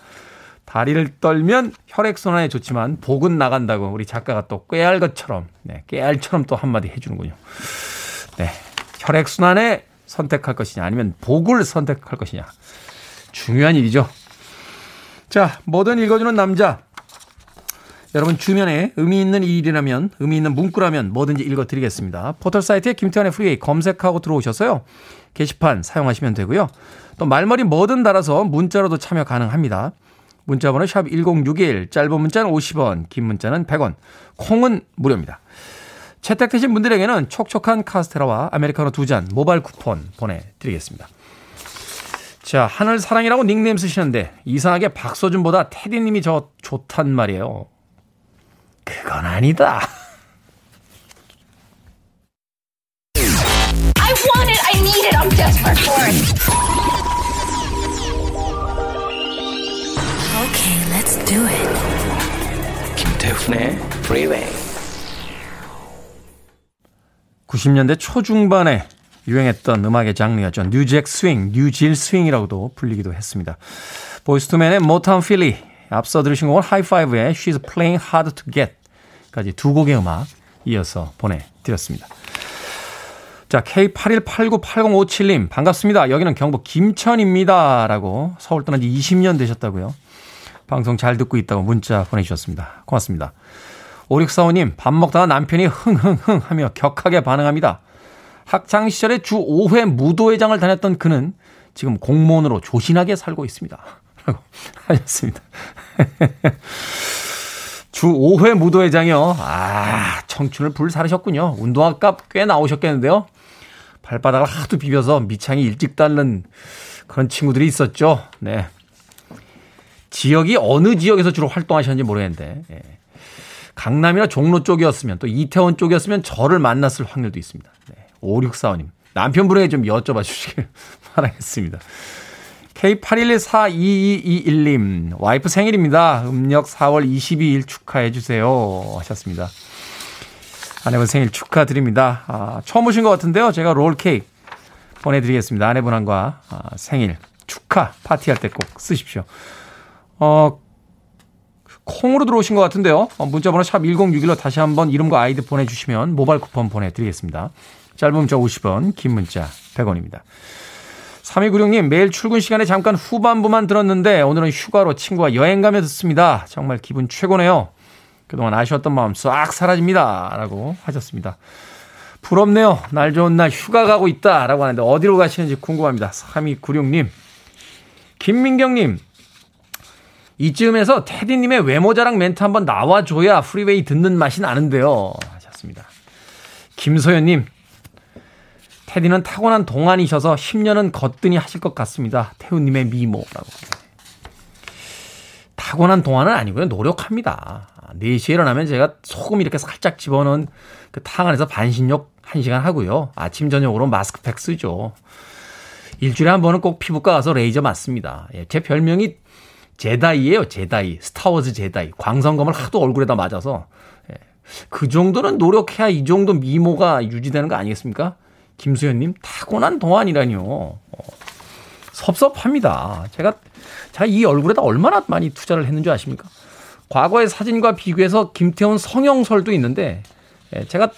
다리를 떨면 혈액순환에 좋지만 복은 나간다고 우리 작가가 또 꾀알 것처럼, 네, 깨알처럼 또 한마디 해주는군요. 네. 혈액순환에 선택할 것이냐 아니면 복을 선택할 것이냐. 중요한 일이죠. 자, 뭐든 읽어주는 남자. 여러분 주변에 의미 있는 일이라면 의미 있는 문구라면 뭐든지 읽어드리겠습니다. 포털 사이트에 김태훈의 Freeway 검색하고 들어오셔서요. 게시판 사용하시면 되고요. 또 말머리 뭐든 달아서 문자로도 참여 가능합니다. 문자번호 샵 1061, 짧은 문자는 50원, 긴 문자는 100원, 콩은 무료입니다. 채택되신 분들에게는 촉촉한 카스테라와 아메리카노 두 잔 모바일 쿠폰 보내드리겠습니다. 자, 하늘 사랑이라고 닉네임 쓰시는데 이상하게 박서준보다 테디님이 더 좋단 말이에요. 그건 아니다. I want it. I need it. I'm desperate for it. Do it. 김태훈의 Freeway. 90년대 초중반에 유행했던 음악의 장르였죠. New Jack Swing, New Jill Swing이라고도 불리기도 했습니다. 보이스투맨의 모타운 필리, 앞서 들으신 곡은 하이파이브의 She's Playing Hard to Get 까지 두 곡의 음악 이어서 보내드렸습니다. 자, K81898057님, 반갑습니다. 여기는 경북 김천입니다. 라고 서울 떠난 지 20년 되셨다고요. 방송 잘 듣고 있다고 문자 보내주셨습니다. 고맙습니다. 5645님, 밥 먹다가 남편이 흥흥흥 하며 격하게 반응합니다. 학창시절에 주 5회 무도회장을 다녔던 그는 지금 공무원으로 조신하게 살고 있습니다. 라고 하셨습니다. 주 5회 무도회장이요. 아, 청춘을 불사르셨군요. 운동화 값꽤 나오셨겠는데요. 발바닥을 하도 비벼서 미창이 일찍 닳는 그런 친구들이 있었죠. 네. 지역이 어느 지역에서 주로 활동하셨는지 모르겠는데, 예. 강남이나 종로 쪽이었으면 또 이태원 쪽이었으면 저를 만났을 확률도 있습니다. 네. 5645님. 남편분에게 좀 여쭤봐 주시길 바라겠습니다. K81142221님, 와이프 생일입니다. 음력 4월 22일 축하해 주세요. 하셨습니다. 아내분 생일 축하드립니다. 아, 처음 오신 것 같은데요. 제가 롤 케이크 보내드리겠습니다. 아내분과 아, 생일 축하 파티할 때 꼭 쓰십시오. 어, 콩으로 들어오신 것 같은데요. 어, 문자번호 샵 1061로 다시 한번 이름과 아이디 보내주시면 모바일 쿠폰 보내드리겠습니다. 짧은 문자 50원, 긴 문자 100원입니다. 3296님, 매일 출근 시간에 잠깐 후반부만 들었는데 오늘은 휴가로 친구와 여행 가며 듣습니다. 정말 기분 최고네요. 그동안 아쉬웠던 마음 싹 사라집니다. 라고 하셨습니다. 부럽네요. 날 좋은 날 휴가 가고 있다. 라고 하는데 어디로 가시는지 궁금합니다. 3296님. 김민경님. 이쯤에서 테디님의 외모 자랑 멘트 한번 나와줘야 Freeway 듣는 맛이 나는데요. 하셨습니다. 김소연님. 테디는 타고난 동안이셔서 10년은 거뜬히 하실 것 같습니다. 태훈님의 미모라고. 타고난 동안은 아니고요. 노력합니다. 4시에 일어나면 제가 소금 이렇게 살짝 집어넣은 그 탕 안에서 반신욕 1시간 하고요. 아침, 저녁으로 마스크팩 쓰죠. 일주일에 한 번은 꼭 피부과 가서 레이저 맞습니다. 예, 제 별명이 제다이예요. 제다이. 스타워즈 제다이. 광선검을 하도 얼굴에다 맞아서. 예, 그 정도는 노력해야 이 정도 미모가 유지되는 거 아니겠습니까? 김수현님, 타고난 동안이라니요. 어, 섭섭합니다. 제가, 제가 이 얼굴에다 얼마나 많이 투자를 했는지 아십니까? 과거의 사진과 비교해서 김태훈 성형설도 있는데, 예, 제가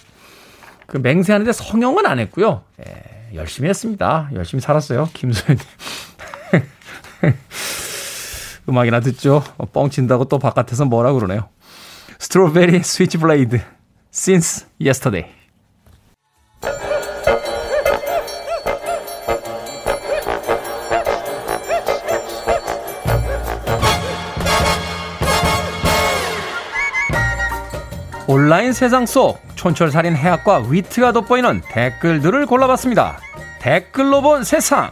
그 맹세하는데 성형은 안 했고요. 예, 열심히 했습니다. 열심히 살았어요. 김수현님. 음악이나 듣죠. 어, 뻥친다고 또 바깥에서 뭐라 그러네요. Strawberry Switchblade, Since Yesterday. 온라인 세상 속 촌철살인 해학과 위트가 돋보이는 댓글들을 골라봤습니다. 댓글로 본 세상.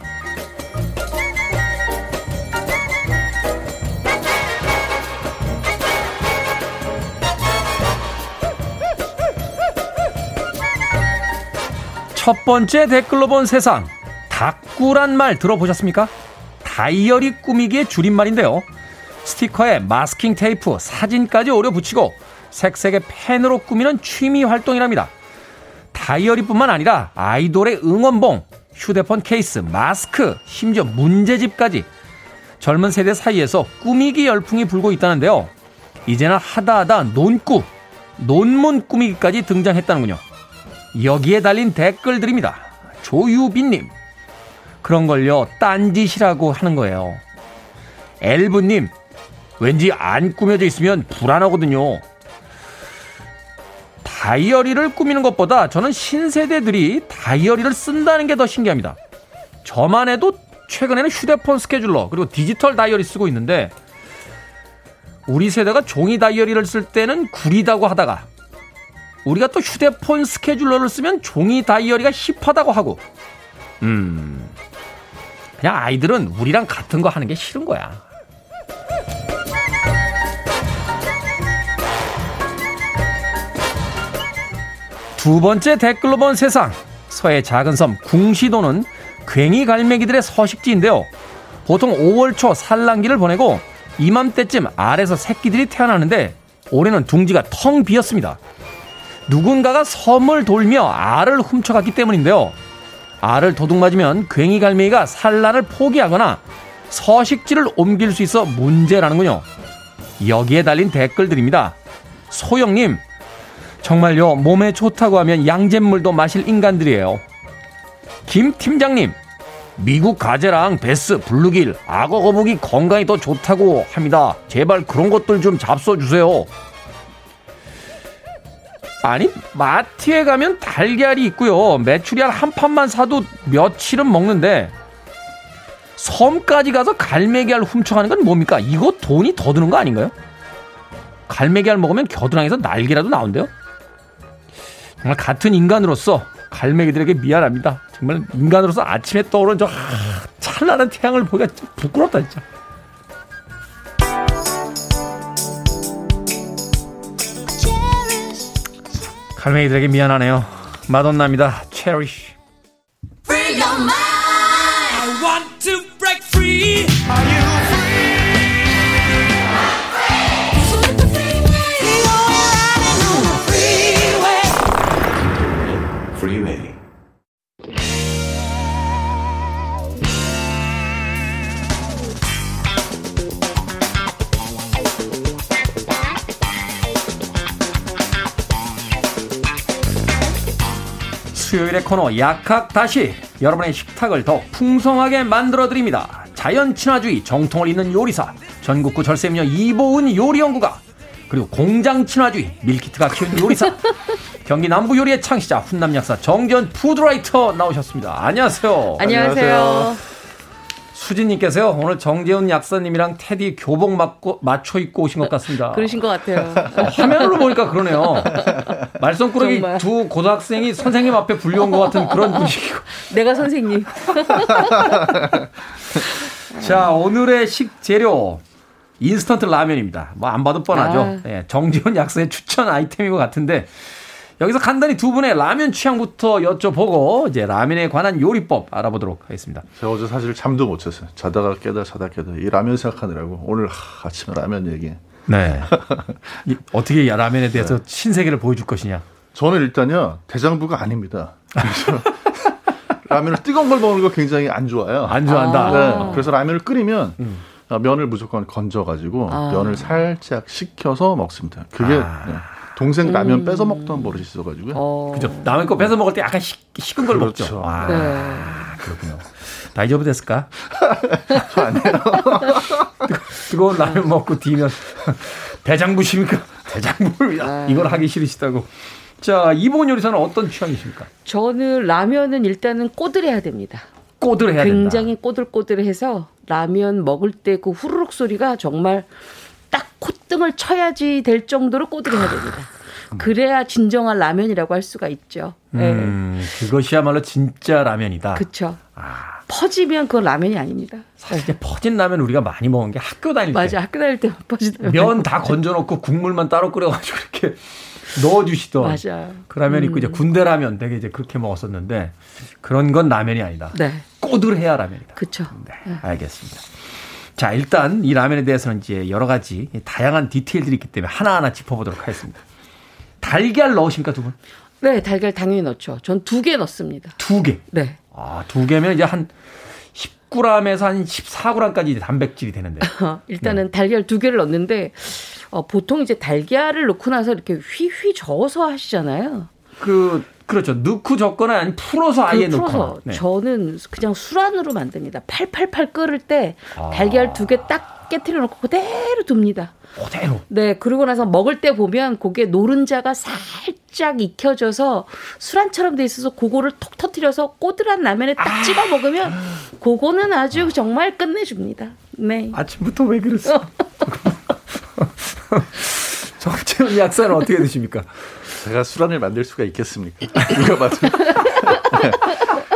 첫 번째 댓글로 본 세상. 닭구란 말 들어보셨습니까? 다이어리 꾸미기의 줄임말인데요. 스티커에 마스킹 테이프, 사진까지 오려 붙이고 색색의 펜으로 꾸미는 취미 활동이랍니다. 다이어리뿐만 아니라 아이돌의 응원봉, 휴대폰 케이스, 마스크, 심지어 문제집까지 젊은 세대 사이에서 꾸미기 열풍이 불고 있다는데요. 이제는 하다 하다 논꾸, 논문 꾸미기까지 등장했다는군요. 여기에 달린 댓글들입니다. 조유빈님. 그런 걸요, 딴짓이라고 하는 거예요. 엘브님, 왠지 안 꾸며져 있으면 불안하거든요. 다이어리를 꾸미는 것보다 저는 신세대들이 다이어리를 쓴다는 게 더 신기합니다. 저만 해도 최근에는 휴대폰 스케줄러 그리고 디지털 다이어리 쓰고 있는데 우리 세대가 종이 다이어리를 쓸 때는 구리다고 하다가 우리가 또 휴대폰 스케줄러를 쓰면 종이 다이어리가 힙하다고 하고 음 그냥 아이들은 우리랑 같은 거 하는 게 싫은 거야. 두 번째 댓글로 본 세상. 서해 작은 섬 궁시도는 괭이 갈매기들의 서식지인데요. 보통 5월 초 산란기를 보내고 이맘때쯤 알에서 새끼들이 태어나는데 올해는 둥지가 텅 비었습니다. 누군가가 섬을 돌며 알을 훔쳐갔기 때문인데요. 알을 도둑맞으면 괭이 갈매기가 산란을 포기하거나 서식지를 옮길 수 있어 문제라는군요. 여기에 달린 댓글들입니다. 소영님, 정말요, 몸에 좋다고 하면 양잿물도 마실 인간들이에요. 김 팀장님, 미국 가재랑 베스, 블루길, 악어 거북이 건강에 더 좋다고 합니다. 제발 그런 것들 좀 잡숴주세요. 아니, 마트에 가면 달걀이 있고요. 메추리알 한 판만 사도 며칠은 먹는데, 섬까지 가서 갈매기알 훔쳐가는 건 뭡니까? 이거 돈이 더 드는 거 아닌가요? 갈매기알 먹으면 겨드랑이에서 날개라도 나온대요? 정말 같은 인간으로서 갈매기들에게 미안합니다. 정말 인간으로서 아침에 떠오른 저 하, 찬란한 태양을 보기가 좀 부끄럽다 진짜. 갈매기들에게 미안하네요. 마돈나입니다. Cherish. 수요일의 코너 약학 다시 여러분의 식탁을 더 풍성하게 만들어 드립니다. 자연 친화주의 정통을 잇는 요리사 전국구 절세미녀 이보은 요리연구가 그리고 공장 친화주의 밀키트가 키우는 요리사 경기 남부 요리의 창시자 훈남 약사 정전 푸드라이터 나오셨습니다. 안녕하세요. 안녕하세요. 수진님께서요 오늘 정재훈 약사님이랑 테디 교복 맞고 맞춰 입고 오신 것 같습니다. 그러신 것 같아요. 화면으로 보니까 그러네요. 말썽꾸러기. 두 고등학생이 선생님 앞에 불려온 것 같은 그런 분위기고. 내가 선생님. 자, 오늘의 식재료. 인스턴트 라면입니다. 뭐 안 봐도 뻔하죠. 아. 예, 정지훈 약사의 추천 아이템인 것 같은데 여기서 간단히 두 분의 라면 취향부터 여쭤보고 이제 라면에 관한 요리법 알아보도록 하겠습니다. 제가 어제 사실 잠도 못 잤어요. 자다가 깨다 자다 깨다 이 라면 생각하느라고 오늘 하, 아침에 라면 얘기. 네. 이- 어떻게 이 라면에 대해서 신세계를 보여줄 것이냐. 저는 일단요 대장부가 아닙니다. 라면을 뜨거운 걸 먹는 거 굉장히 안 좋아요. 안 좋아한다. 네, 그래서 라면을 끓이면 아, 면을 무조건 건져가지고 아. 면을 살짝 식혀서 먹습니다. 그게 네. 동생 라면 뺏어 먹던 버릇이 있어가지고요. 어. 그죠. 남의 거 뺏어 먹을 때 약간 식, 식은 걸 그렇죠. 먹죠. 아, 네. 그렇군요. 다이저브 됐을까? 뜨거운 라면 먹고 뒤면 대장부십니까? 대장부를 아. 이걸 하기 싫으시다고. 자, 이봉 요리사는 어떤 취향이십니까? 저는 라면은 일단은 꼬들해야 됩니다. 꼬들해야 된다. 굉장히 꼬들꼬들해서 라면 먹을 때 그 후루룩 소리가 정말 딱 콧등을 쳐야지 될 정도로 꼬들해야 됩니다. 그래야 진정한 라면이라고 할 수가 있죠. 네. 음, 그것이야말로 진짜 라면이다. 그쵸. 퍼지면 그건 라면이 아닙니다. 사실 이제 퍼진 라면 우리가 많이 먹은 게 학교 다닐 때. 맞아. 학교 다닐 때 퍼지다. 면 다 건져놓고 국물만 따로 끓여가지고 이렇게 넣어주시던. 맞아요. 그 라면 있고 음. 이제 군대 라면 되게 이제 그렇게 먹었었는데 그런 건 라면이 아니다. 네. 꼬들해야 라면이다. 그쵸. 네, 알겠습니다. 자, 일단 이 라면에 대해서는 이제 여러 가지 다양한 디테일들이 있기 때문에 하나하나 짚어보도록 하겠습니다. 달걀 넣으십니까, 두 분? 네, 달걀 당연히 넣죠. 전 두 개 넣습니다. 두 개. 네. 아, 두 개면 이제 한 10g에서 한 14g까지 이제 단백질이 되는데. 일단은 달걀 두 개를 넣는데 어, 보통 이제 달걀을 넣고 나서 이렇게 휘휘 저어서 하시잖아요. 그 그렇죠. 넣고 적거나 아니 풀어서 아예 그 넣거나. 풀어서 네. 저는 그냥 술안으로 만듭니다. 팔팔팔 끓을 때 아. 달걀 두개 딱 깨트려 놓고 그대로 둡니다. 그대로. 네, 그러고 나서 먹을 때 보면 그게 노른자가 살짝 익혀져서 술안처럼 돼 있어서 그거를 톡 터트려서 꼬들한 라면에 딱 찍어 먹으면 그거는 아주 정말 끝내줍니다. 네. 아침부터 왜 그랬어? 정채훈 약사는 어떻게 드십니까? 제가 술안을 만들 수가 있겠습니까? 누가 봐도. 네.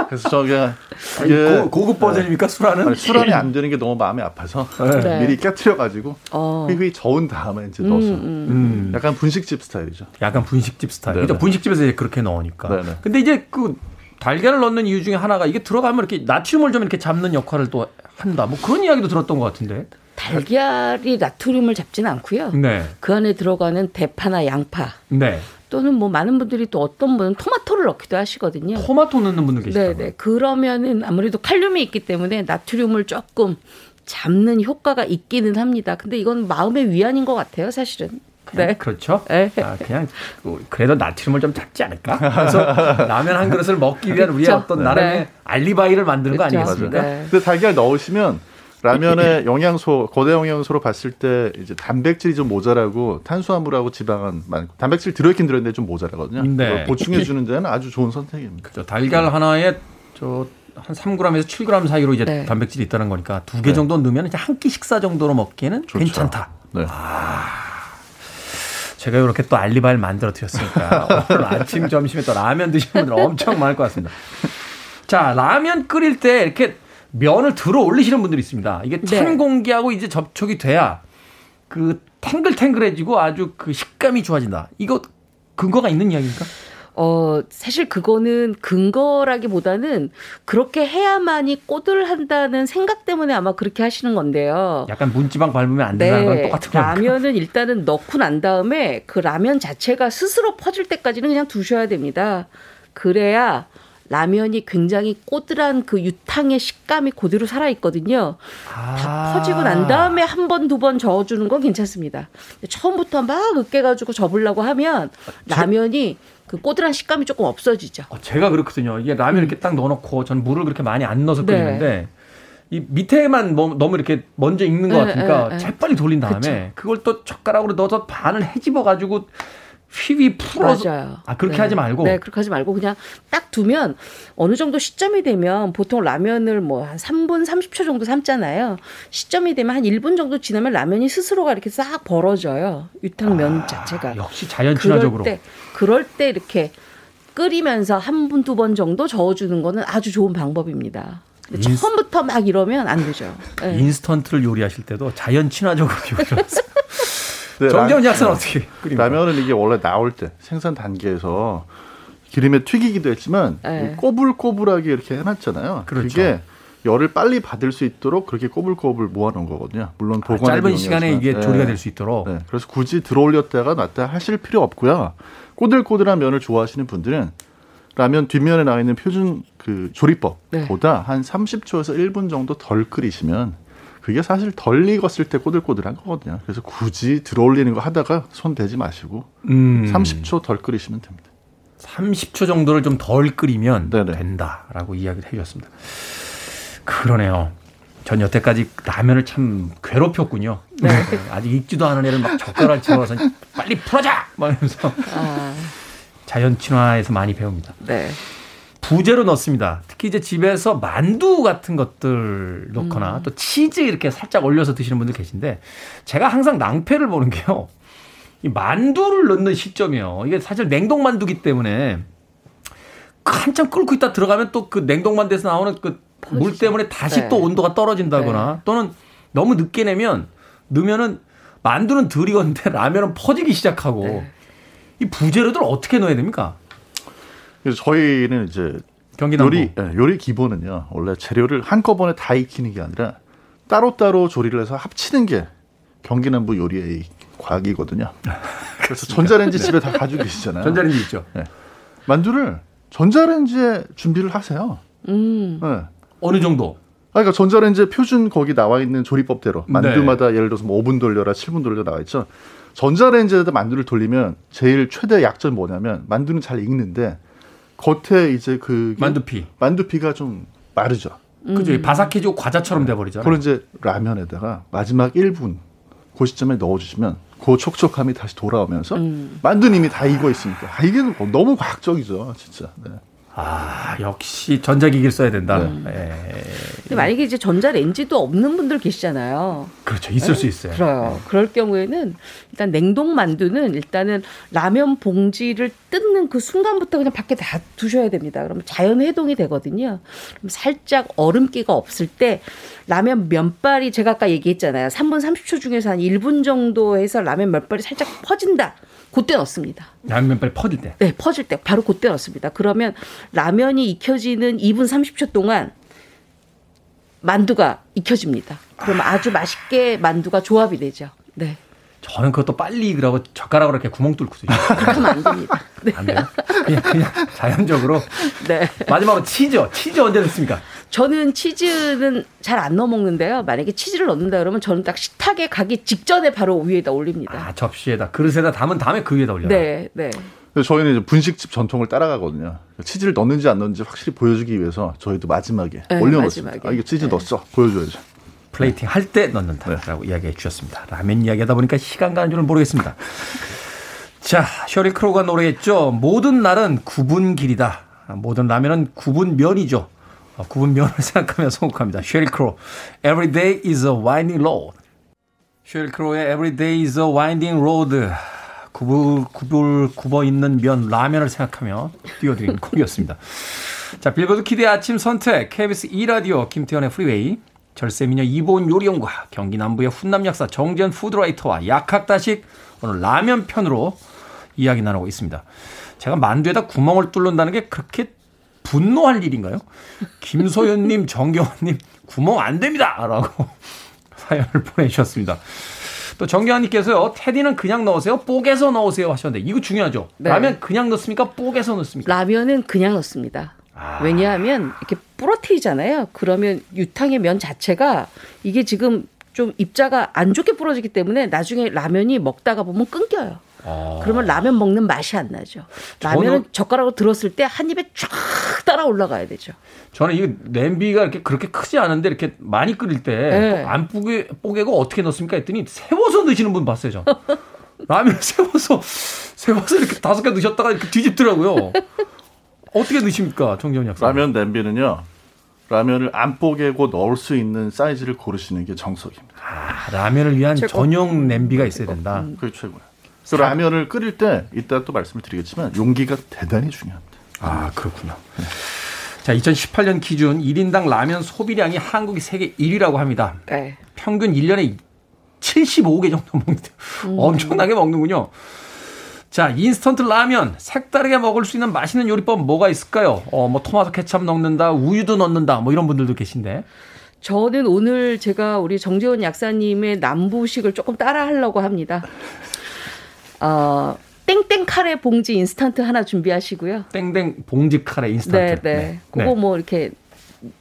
그래서 저 그냥 아니, 이게 고, 고급 버전입니까 술안은? 아니, 술안이 안 되는 게 너무 마음이 아파서 네. 미리 깨트려 가지고 어. 휘휘 저은 다음에 이제 넣어서 음. 약간 분식집 스타일이죠. 약간 분식집 스타일. 네네. 그죠? 분식집에서 이제 그렇게 넣으니까. 네네. 근데 이제 그 달걀을 넣는 이유 중에 하나가 이게 들어가면 이렇게 나트륨을 좀 이렇게 잡는 역할을 또 한다. 뭐 그런 이야기도 들었던 것 같은데. 달걀이 나트륨을 잡지는 않고요. 네. 그 안에 들어가는 대파나 양파 네. 또는 뭐 많은 분들이 또 어떤 분은 토마토를 넣기도 하시거든요. 토마토 넣는 분들 계시다고요. 네네. 그러면은 아무래도 칼륨이 있기 때문에 나트륨을 조금 잡는 효과가 있기는 합니다. 근데 이건 마음의 위안인 것 같아요, 사실은. 네. 그렇죠. 네. 아, 그냥 그- 그래도 나트륨을 좀 잡지 않을까? 그래서 라면 한 그릇을 먹기 위한 우리의 그렇죠. 어떤 네. 나름의 알리바이를 만드는 거 그렇죠. 아니겠습니까? 네. 근데 달걀 넣으시면 라면의 영양소, 거대 영양소로 봤을 때 이제 단백질이 좀 모자라고 탄수화물하고 지방은 많고 단백질 들어있긴 들어있는데 좀 모자라거든요. 네. 보충해 주는 데는 아주 좋은 선택입니다. 저 달걀 하나에 저 한 3g에서 7g 사이로 이제 네. 단백질이 있다는 거니까 두개 네. 정도 넣으면 이제 한 끼 식사 정도로 먹기에는 좋죠. 괜찮다. 네. 제가 이렇게 또 알리바이를 만들어 드렸으니까 오늘 아침 점심에 또 라면 드시는 분들 엄청 많을 것 같습니다. 자 라면 끓일 때 이렇게 면을 들어 올리시는 분들이 있습니다. 이게 찬 네. 공기하고 이제 접촉이 돼야 그 탱글탱글해지고 아주 그 식감이 좋아진다. 이거 근거가 있는 이야기입니까? 어, 사실 그거는 근거라기보다는 그렇게 해야만이 꼬들한다는 생각 때문에 아마 그렇게 하시는 건데요. 약간 문지방 밟으면 안 된다는 건 똑같은? 네. 라면은 일단은 넣고 난 다음에 그 라면 자체가 스스로 퍼질 때까지는 그냥 두셔야 됩니다. 그래야 라면이 굉장히 꼬들한 그 유탕의 식감이 그대로 살아 있거든요. 다 퍼지고 난 다음에 한 번, 두 번 저어주는 건 괜찮습니다. 처음부터 막 으깨가지고 접으려고 하면 라면이 그 꼬들한 식감이 조금 없어지죠. 어, 제가 그렇거든요. 이게 라면 이렇게 딱 넣어놓고 전 물을 그렇게 많이 안 넣어서 음. 네. 끓이는데 이 밑에만 뭐- 너무 이렇게 먼저 익는 것 네, 같으니까 네, 네. 재빨리 돌린 다음에 그쵸. 그걸 또 젓가락으로 넣어서 반을 해집어 가지고 휘휘 풀어서 맞아요. 아 그렇게 네. 하지 말고 네, 그렇게 하지 말고 그냥 딱 두면 어느 정도 시점이 되면 보통 라면을 뭐 한 3분 30초 정도 삶잖아요. 시점이 되면 한 1분 정도 지나면 라면이 스스로가 이렇게 싹 벌어져요. 유탕면 자체가. 아, 역시 자연 친화적으로 그럴 때 그럴 때 이렇게 끓이면서 한 분 두 번 정도 저어주는 거는 아주 좋은 방법입니다. 처음부터 막 이러면 안 되죠. 네. 인스턴트를 요리하실 때도 자연 친화적으로 요리하세요. 네, 정재훈 라- 약사는 어떻게 끓입니까? 라면은 이게 원래 나올 때 생산 단계에서 기름에 튀기기도 했지만 네. 꼬불꼬불하게 이렇게 해놨잖아요. 그렇죠. 게 열을 빨리 받을 수 있도록 그렇게 꼬불꼬불 모아놓은 거거든요. 물론 아, 보관에 짧은 시간에 이게 조리가 될 수 있도록 네, 그래서 굳이 들어올렸다가 놨다 하실 필요 없고요. 꼬들꼬들한 면을 좋아하시는 분들은 라면 뒷면에 나와 있는 표준 그 조리법보다 한 30초에서 1분 정도 덜 끓이시면 그게 사실 덜 익었을 때 꼬들꼬들한 거거든요. 그래서 굳이 들어올리는 거 하다가 손 대지 마시고 음, 30초 덜 끓이시면 됩니다. 30초 정도를 좀 덜 끓이면 네네. 된다라고 이야기를 해주셨습니다. 그러네요. 전 여태까지 라면을 참 괴롭혔군요. 네, 아직 익지도 않은 애를 막 젓가락 집어서 빨리 풀어자! 막 이러면서 아, 자연 친화에서 많이 배웁니다. 네. 부재로 넣습니다. 특히 이제 집에서 만두 같은 것들 넣거나 음. 또 치즈 이렇게 살짝 올려서 드시는 분들 계신데 제가 항상 낭패를 보는 게요. 이 만두를 넣는 시점이요. 이게 사실 냉동 만두기 때문에 한참 끓고 있다 들어가면 또 그 냉동 만두에서 나오는 그 물 때문에 다시 네. 또 온도가 떨어진다거나 또는 너무 늦게 내면 넣으면은 만두는 덜 익었는데 라면은 퍼지기 시작하고 네. 이 부재료들 어떻게 넣어야 됩니까? 그래서 저희는 이제 경기남부. 요리 예, 요리 기본은요. 원래 재료를 한꺼번에 다 익히는 게 아니라 따로따로 조리를 해서 합치는 게 경기남부 요리의 과학이거든요. 그래서 전자레인지 집에 다 가지고 계시잖아요. 전자레인지 있죠. 만두를 전자레인지에 준비를 하세요. 음. 예. 어느 정도? 아, 그러니까 전자레인지 표준 거기 나와 있는 조리법대로 네. 만두마다 예를 들어서 뭐 5분 돌려라, 7분 돌려라 나와 있죠. 전자레인지에다 만두를 돌리면 제일 최대 약점 뭐냐면 만두는 잘 익는데 겉에 이제 그 만두피. 만두피가 좀 마르죠. 그죠? 바삭해지고 과자처럼 돼버리잖아요. 그걸 이제 라면에다가 마지막 1분 그 시점에 넣어주시면 그 촉촉함이 다시 돌아오면서 만두는 이미 다 익어 있으니까 아, 이게 너무 과학적이죠, 진짜. 네. 아, 역시 전자기기를 써야 된다. 네. 예. 근데 만약에 이제 전자레인지도 없는 분들 계시잖아요. 그렇죠. 있을 수 있어요. 그래요. 그럴 경우에는 일단 냉동 만두는 일단은 라면 봉지를 뜯는 그 순간부터 그냥 밖에 다 두셔야 됩니다. 그러면 자연 해동이 되거든요. 그럼 살짝 얼음기가 없을 때 라면 면발이 제가 아까 얘기했잖아요. 3분 30초 중에서 한 1분 정도 해서 라면 면발이 살짝 퍼진다. 그때 넣습니다. 라면 빨리 퍼질 때. 네, 퍼질 때 바로 그때 넣습니다. 그러면 라면이 익혀지는 2분 30초 동안 만두가 익혀집니다. 그러면 아주 맛있게 만두가 조합이 되죠. 네. 저는 그것도 빨리 익으라고 젓가락으로 이렇게 구멍 뚫고 있어요. 그렇게 안 됩니다. 네. 안 돼요? 그냥, 그냥 자연적으로. 네. 마지막으로 치즈. 치즈 언제 넣습니까? 저는 치즈는 잘 안 넣어 먹는데요. 만약에 치즈를 넣는다 그러면 저는 딱 식탁에 가기 직전에 바로 위에다 올립니다. 아, 접시에다, 그릇에다 담은 다음에 그 위에다 올려요. 네, 네. 저희는 이제 분식집 전통을 따라가거든요. 치즈를 넣는지 안 넣는지 확실히 보여주기 위해서 저희도 마지막에 네, 올려놓습니다. 마지막에. 아, 이게 치즈 네. 넣었어. 보여줘야죠. 플레이팅 할 때 넣는다라고 이야기해 주셨습니다. 라면 이야기하다 보니까 시간 가는 줄은 모르겠습니다. 자, 셰릴 크로가 노래했죠. 모든 날은 굽은 길이다. 모든 라면은 굽은 면이죠. 어, 굽은 면을 생각하며 선곡합니다. 셰릴 크로, Every day is a winding road. 셰릴 크로의 Every day is a winding road. 구불, 구불, 굽어 있는 면, 라면을 생각하며 띄워드린 곡이었습니다. 자, 빌보드 키드의 아침 선택, KBS 2라디오, 김태훈의 프리웨이, 절세미녀 이보은 요리연구가 경기 남부의 훈남 약사 정재훈 food writer와 약학다식 오늘 라면 편으로 이야기 나누고 있습니다. 제가 만두에다 구멍을 뚫는다는 게 그렇게 분노할 일인가요? 김소연님, 정경환님 구멍 안 됩니다! 라고 사연을 보내주셨습니다. 또 정경환님께서요, 테디는 그냥 넣으세요? 뽀개서 넣으세요? 하셨는데, 이거 중요하죠? 네. 라면 그냥 넣습니까? 뽀개서 넣습니까? 라면은 그냥 넣습니다. 아. 왜냐하면 이렇게 부러뜨리잖아요. 그러면 유탕의 면 자체가 이게 지금 좀 입자가 안 좋게 부러지기 때문에 나중에 라면이 먹다가 보면 끊겨요. 아. 그러면 라면 먹는 맛이 안 나죠. 라면은 젓가락으로 들었을 때 한 입에 쫙 따라 올라가야 되죠. 저는 이 냄비가 이렇게 그렇게 크지 않은데 이렇게 많이 끓일 때 네. 안 뽀개, 뽀개고 어떻게 넣습니까 했더니 세워서 넣으시는 분 봤어요, 저. 라면 세워서, 세워서 이렇게 다섯 개 넣으셨다가 이렇게 뒤집더라고요. 어떻게 넣으십니까, 정재훈 약사? 라면 냄비는요. 라면을 안 뽀개고 넣을 수 있는 사이즈를 고르시는 게 정석입니다. 아, 라면을 위한 최고. 전용 냄비가 있어야 된다. 그게. 그래서 라면을 끓일 때 이따 또 말씀을 드리겠지만 용기가 대단히 중요합니다. 아, 그렇군요. 자, 2018년 기준 1인당 라면 소비량이 한국이 세계 1위라고 합니다. 네. 평균 1년에 75개 정도 먹는데 엄청나게 먹는군요. 자, 인스턴트 라면 색다르게 먹을 수 있는 맛있는 요리법 뭐가 있을까요? 어, 뭐 토마토 케찹 넣는다, 우유도 넣는다, 뭐 이런 분들도 계신데. 저는 오늘 제가 우리 정재원 약사님의 남부식을 조금 따라 하려고 합니다. 어, 땡땡 카레 봉지 인스턴트 하나 준비하시고요. 땡땡 봉지 카레 인스턴트. 네, 네. 그거 뭐 이렇게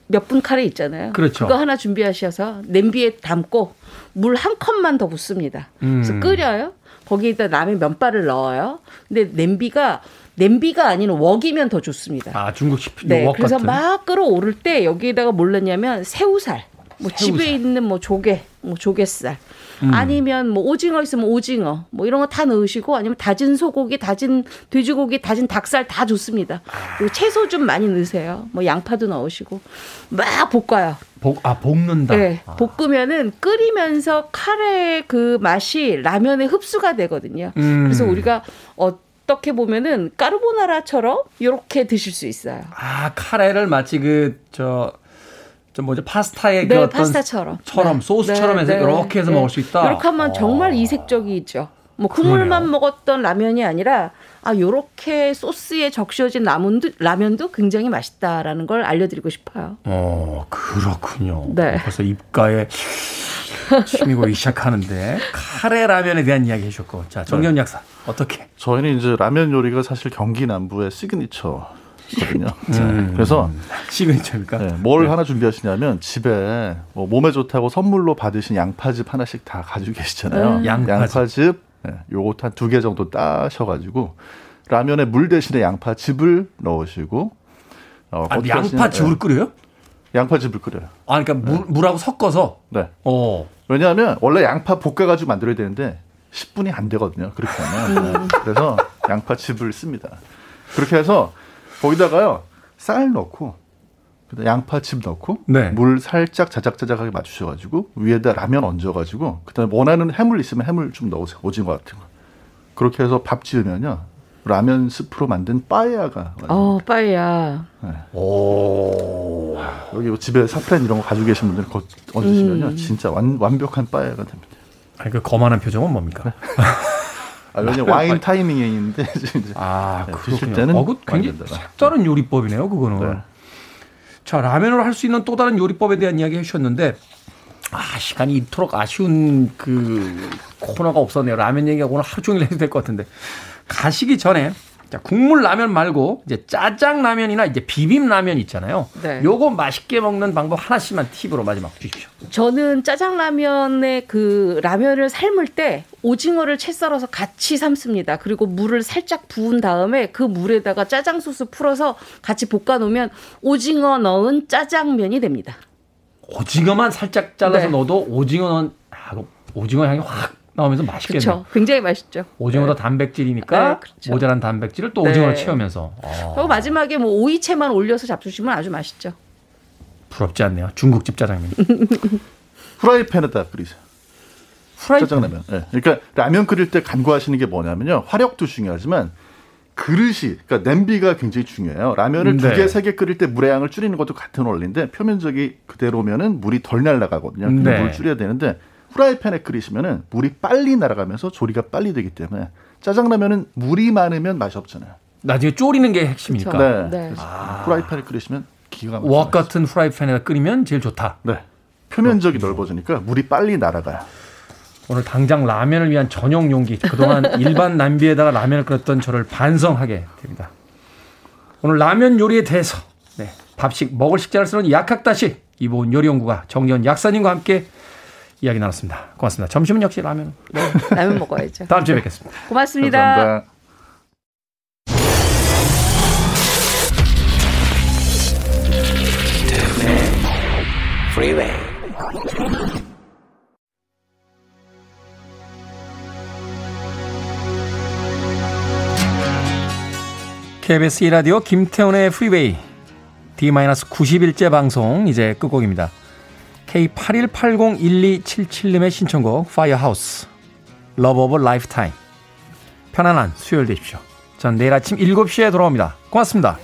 몇 분 카레 있잖아요. 그렇죠. 그거 하나 준비하셔서 냄비에 담고 물 한 컵만 더 붓습니다. 그래서 음. 끓여요. 거기에다 라면 면발을 넣어요. 근데 냄비가 냄비가 아닌 웍이면 더 좋습니다. 아, 중국식 네, 웍 그래서 같은. 막 끓어오를 때 여기에다가 뭘 넣냐면 새우살, 뭐 새우살. 집에 있는 뭐 조개, 뭐 조개살, 음. 아니면 뭐 오징어 있으면 오징어, 뭐 이런 거 다 넣으시고 아니면 다진 소고기, 다진 돼지고기, 다진 닭살 다 좋습니다. 그리고 채소 좀 많이 넣으세요. 뭐 양파도 넣으시고 막 볶아요. 복, 아, 볶는다. 네, 아. 볶으면은 끓이면서 카레 그 맛이 라면에 흡수가 되거든요. 음. 그래서 우리가 어떻게 보면은 까르보나라처럼 이렇게 드실 수 있어요. 아, 카레를 마치 그, 저, 저 뭐죠? 파스타의 그 네, 어떤 파스타처럼. 처럼 네. 소스처럼 네, 해서 네, 이렇게 해서 네. 먹을 수 있다. 이렇게 하면 어. 정말 이색적이죠. 뭐 국물만 먹었던 라면이 아니라 아 요렇게 소스에 적셔진 라면도 라면도 굉장히 맛있다라는 걸 알려드리고 싶어요. 어, 그렇군요. 네. 벌써 입가에 침이 고이기 시작하는데 카레 라면에 대한 이야기 해주셨고 자 정재훈 약사 어떻게? 저희는 이제 라면 요리가 사실 경기 남부의 시그니처 시그니처거든요. 음. 그래서 시그니처입니까? 네, 뭘 네. 하나 준비하시냐면 집에 뭐 몸에 좋다고 선물로 받으신 양파즙 하나씩 다 가지고 계시잖아요. 음. 양파즙. 양파즙 네, 요것 한 두 개 정도 따셔가지고 라면에 물 대신에 양파즙을 넣으시고 어, 아, 양파즙을 네. 끓여요? 양파즙을 끓여요. 아, 그러니까 물, 물하고 섞어서? 네. 어. 왜냐하면 원래 양파 볶아가지고 만들어야 되는데 10분이 안 되거든요. 그렇게 하면. 네. 그래서 양파즙을 씁니다. 그렇게 해서 거기다가요 쌀 넣고 양파즙 넣고 네. 물 살짝 자작자작하게 맞추셔가지고 위에다 라면 얹어가지고 그다음에 원하는 해물 있으면 해물 좀 넣으세요 오징어 같은 거 그렇게 해서 밥 지으면요 라면 스프로 만든 빠에야가 어 빠에야 네. 오 여기 뭐 집에 사프란 이런 거 가지고 계신 분들 거 얹으시면요 음. 진짜 완, 완벽한 빠에야가 됩니다. 아니 그 거만한 표정은 뭡니까? 아, 왜냐 와인 타이밍인데 아 네, 드실 때는 어, 그 굉장히 색다른 요리법이네요 그거는. 네. 자 라면을 할수 있는 또 다른 요리법에 대한 이야기 해 주셨는데 아 시간이 이토록 아쉬운 그 코너가 없었네요. 라면 오늘 하루 종일 해도 될 것 같은데 가시기 전에 자, 국물 라면 말고 이제 짜장 라면이나 이제 비빔 라면 있잖아요. 네. 요거 맛있게 먹는 방법 하나씩만 팁으로 마지막 주십시오. 저는 짜장 라면에 그 라면을 삶을 때 오징어를 채 썰어서 같이 삶습니다. 그리고 물을 살짝 부은 다음에 그 물에다가 짜장 소스 풀어서 같이 볶아 놓으면 오징어 넣은 짜장면이 됩니다. 오징어만 살짝 잘라서 네. 넣어도 오징어는 아, 오징어 향이 확 나오면서 맛있겠네요. 그렇죠. 굉장히 맛있죠. 오징어도 네. 단백질이니까 네, 그렇죠. 모자란 단백질을 또 오징어로 네. 채우면서. 어. 그리고 마지막에 뭐 오이채만 올려서 잡수시면 아주 맛있죠. 부럽지 않네요. 중국집 짜장면. 프라이팬에다 끓이세요. 프라이팬. 짜장라면. 네. 그러니까 라면 끓일 때 간과하시는 게 뭐냐면요. 화력도 중요하지만 그릇이, 그러니까 냄비가 굉장히 중요해요. 라면을 네. 두 개, 세 개 끓일 때 물의 양을 줄이는 것도 같은 원리인데 표면적이 그대로면은 물이 덜 날아가거든요. 네. 물 줄여야 되는데 프라이팬에 끓이시면은 물이 빨리 날아가면서 조리가 빨리 되기 때문에 짜장라면은 물이 많으면 맛이 없잖아요. 나중에 졸이는 게 핵심이니까. 네. 네. 아. 프라이팬에 끓이시면 기가 막히죠. 웍 같은 프라이팬에 끓이면 제일 좋다. 네. 표면적이 넓어지니까 물이 빨리 날아가요. 오늘 당장 라면을 위한 전용 용기 그동안 일반 냄비에다가 라면을 끓였던 저를 반성하게 됩니다. 오늘 라면 요리에 대해서 네, 밥식 먹을 식자를 쓰는 약학다시 이보은 요리연구가 정연 약사님과 함께 이야기 나눴습니다. 고맙습니다. 점심은 역시 라면. 네, 라면 먹어야죠. 다음 주에 뵙겠습니다. 고맙습니다. 감사합니다. KBS 2라디오 김태훈의 프리웨이 D-90일째 방송 이제 끝곡입니다. K81801277님의 신청곡 파이어하우스 Love of a Lifetime 편안한 수요일 되십시오. 전 내일 아침 7시에 돌아옵니다. 고맙습니다.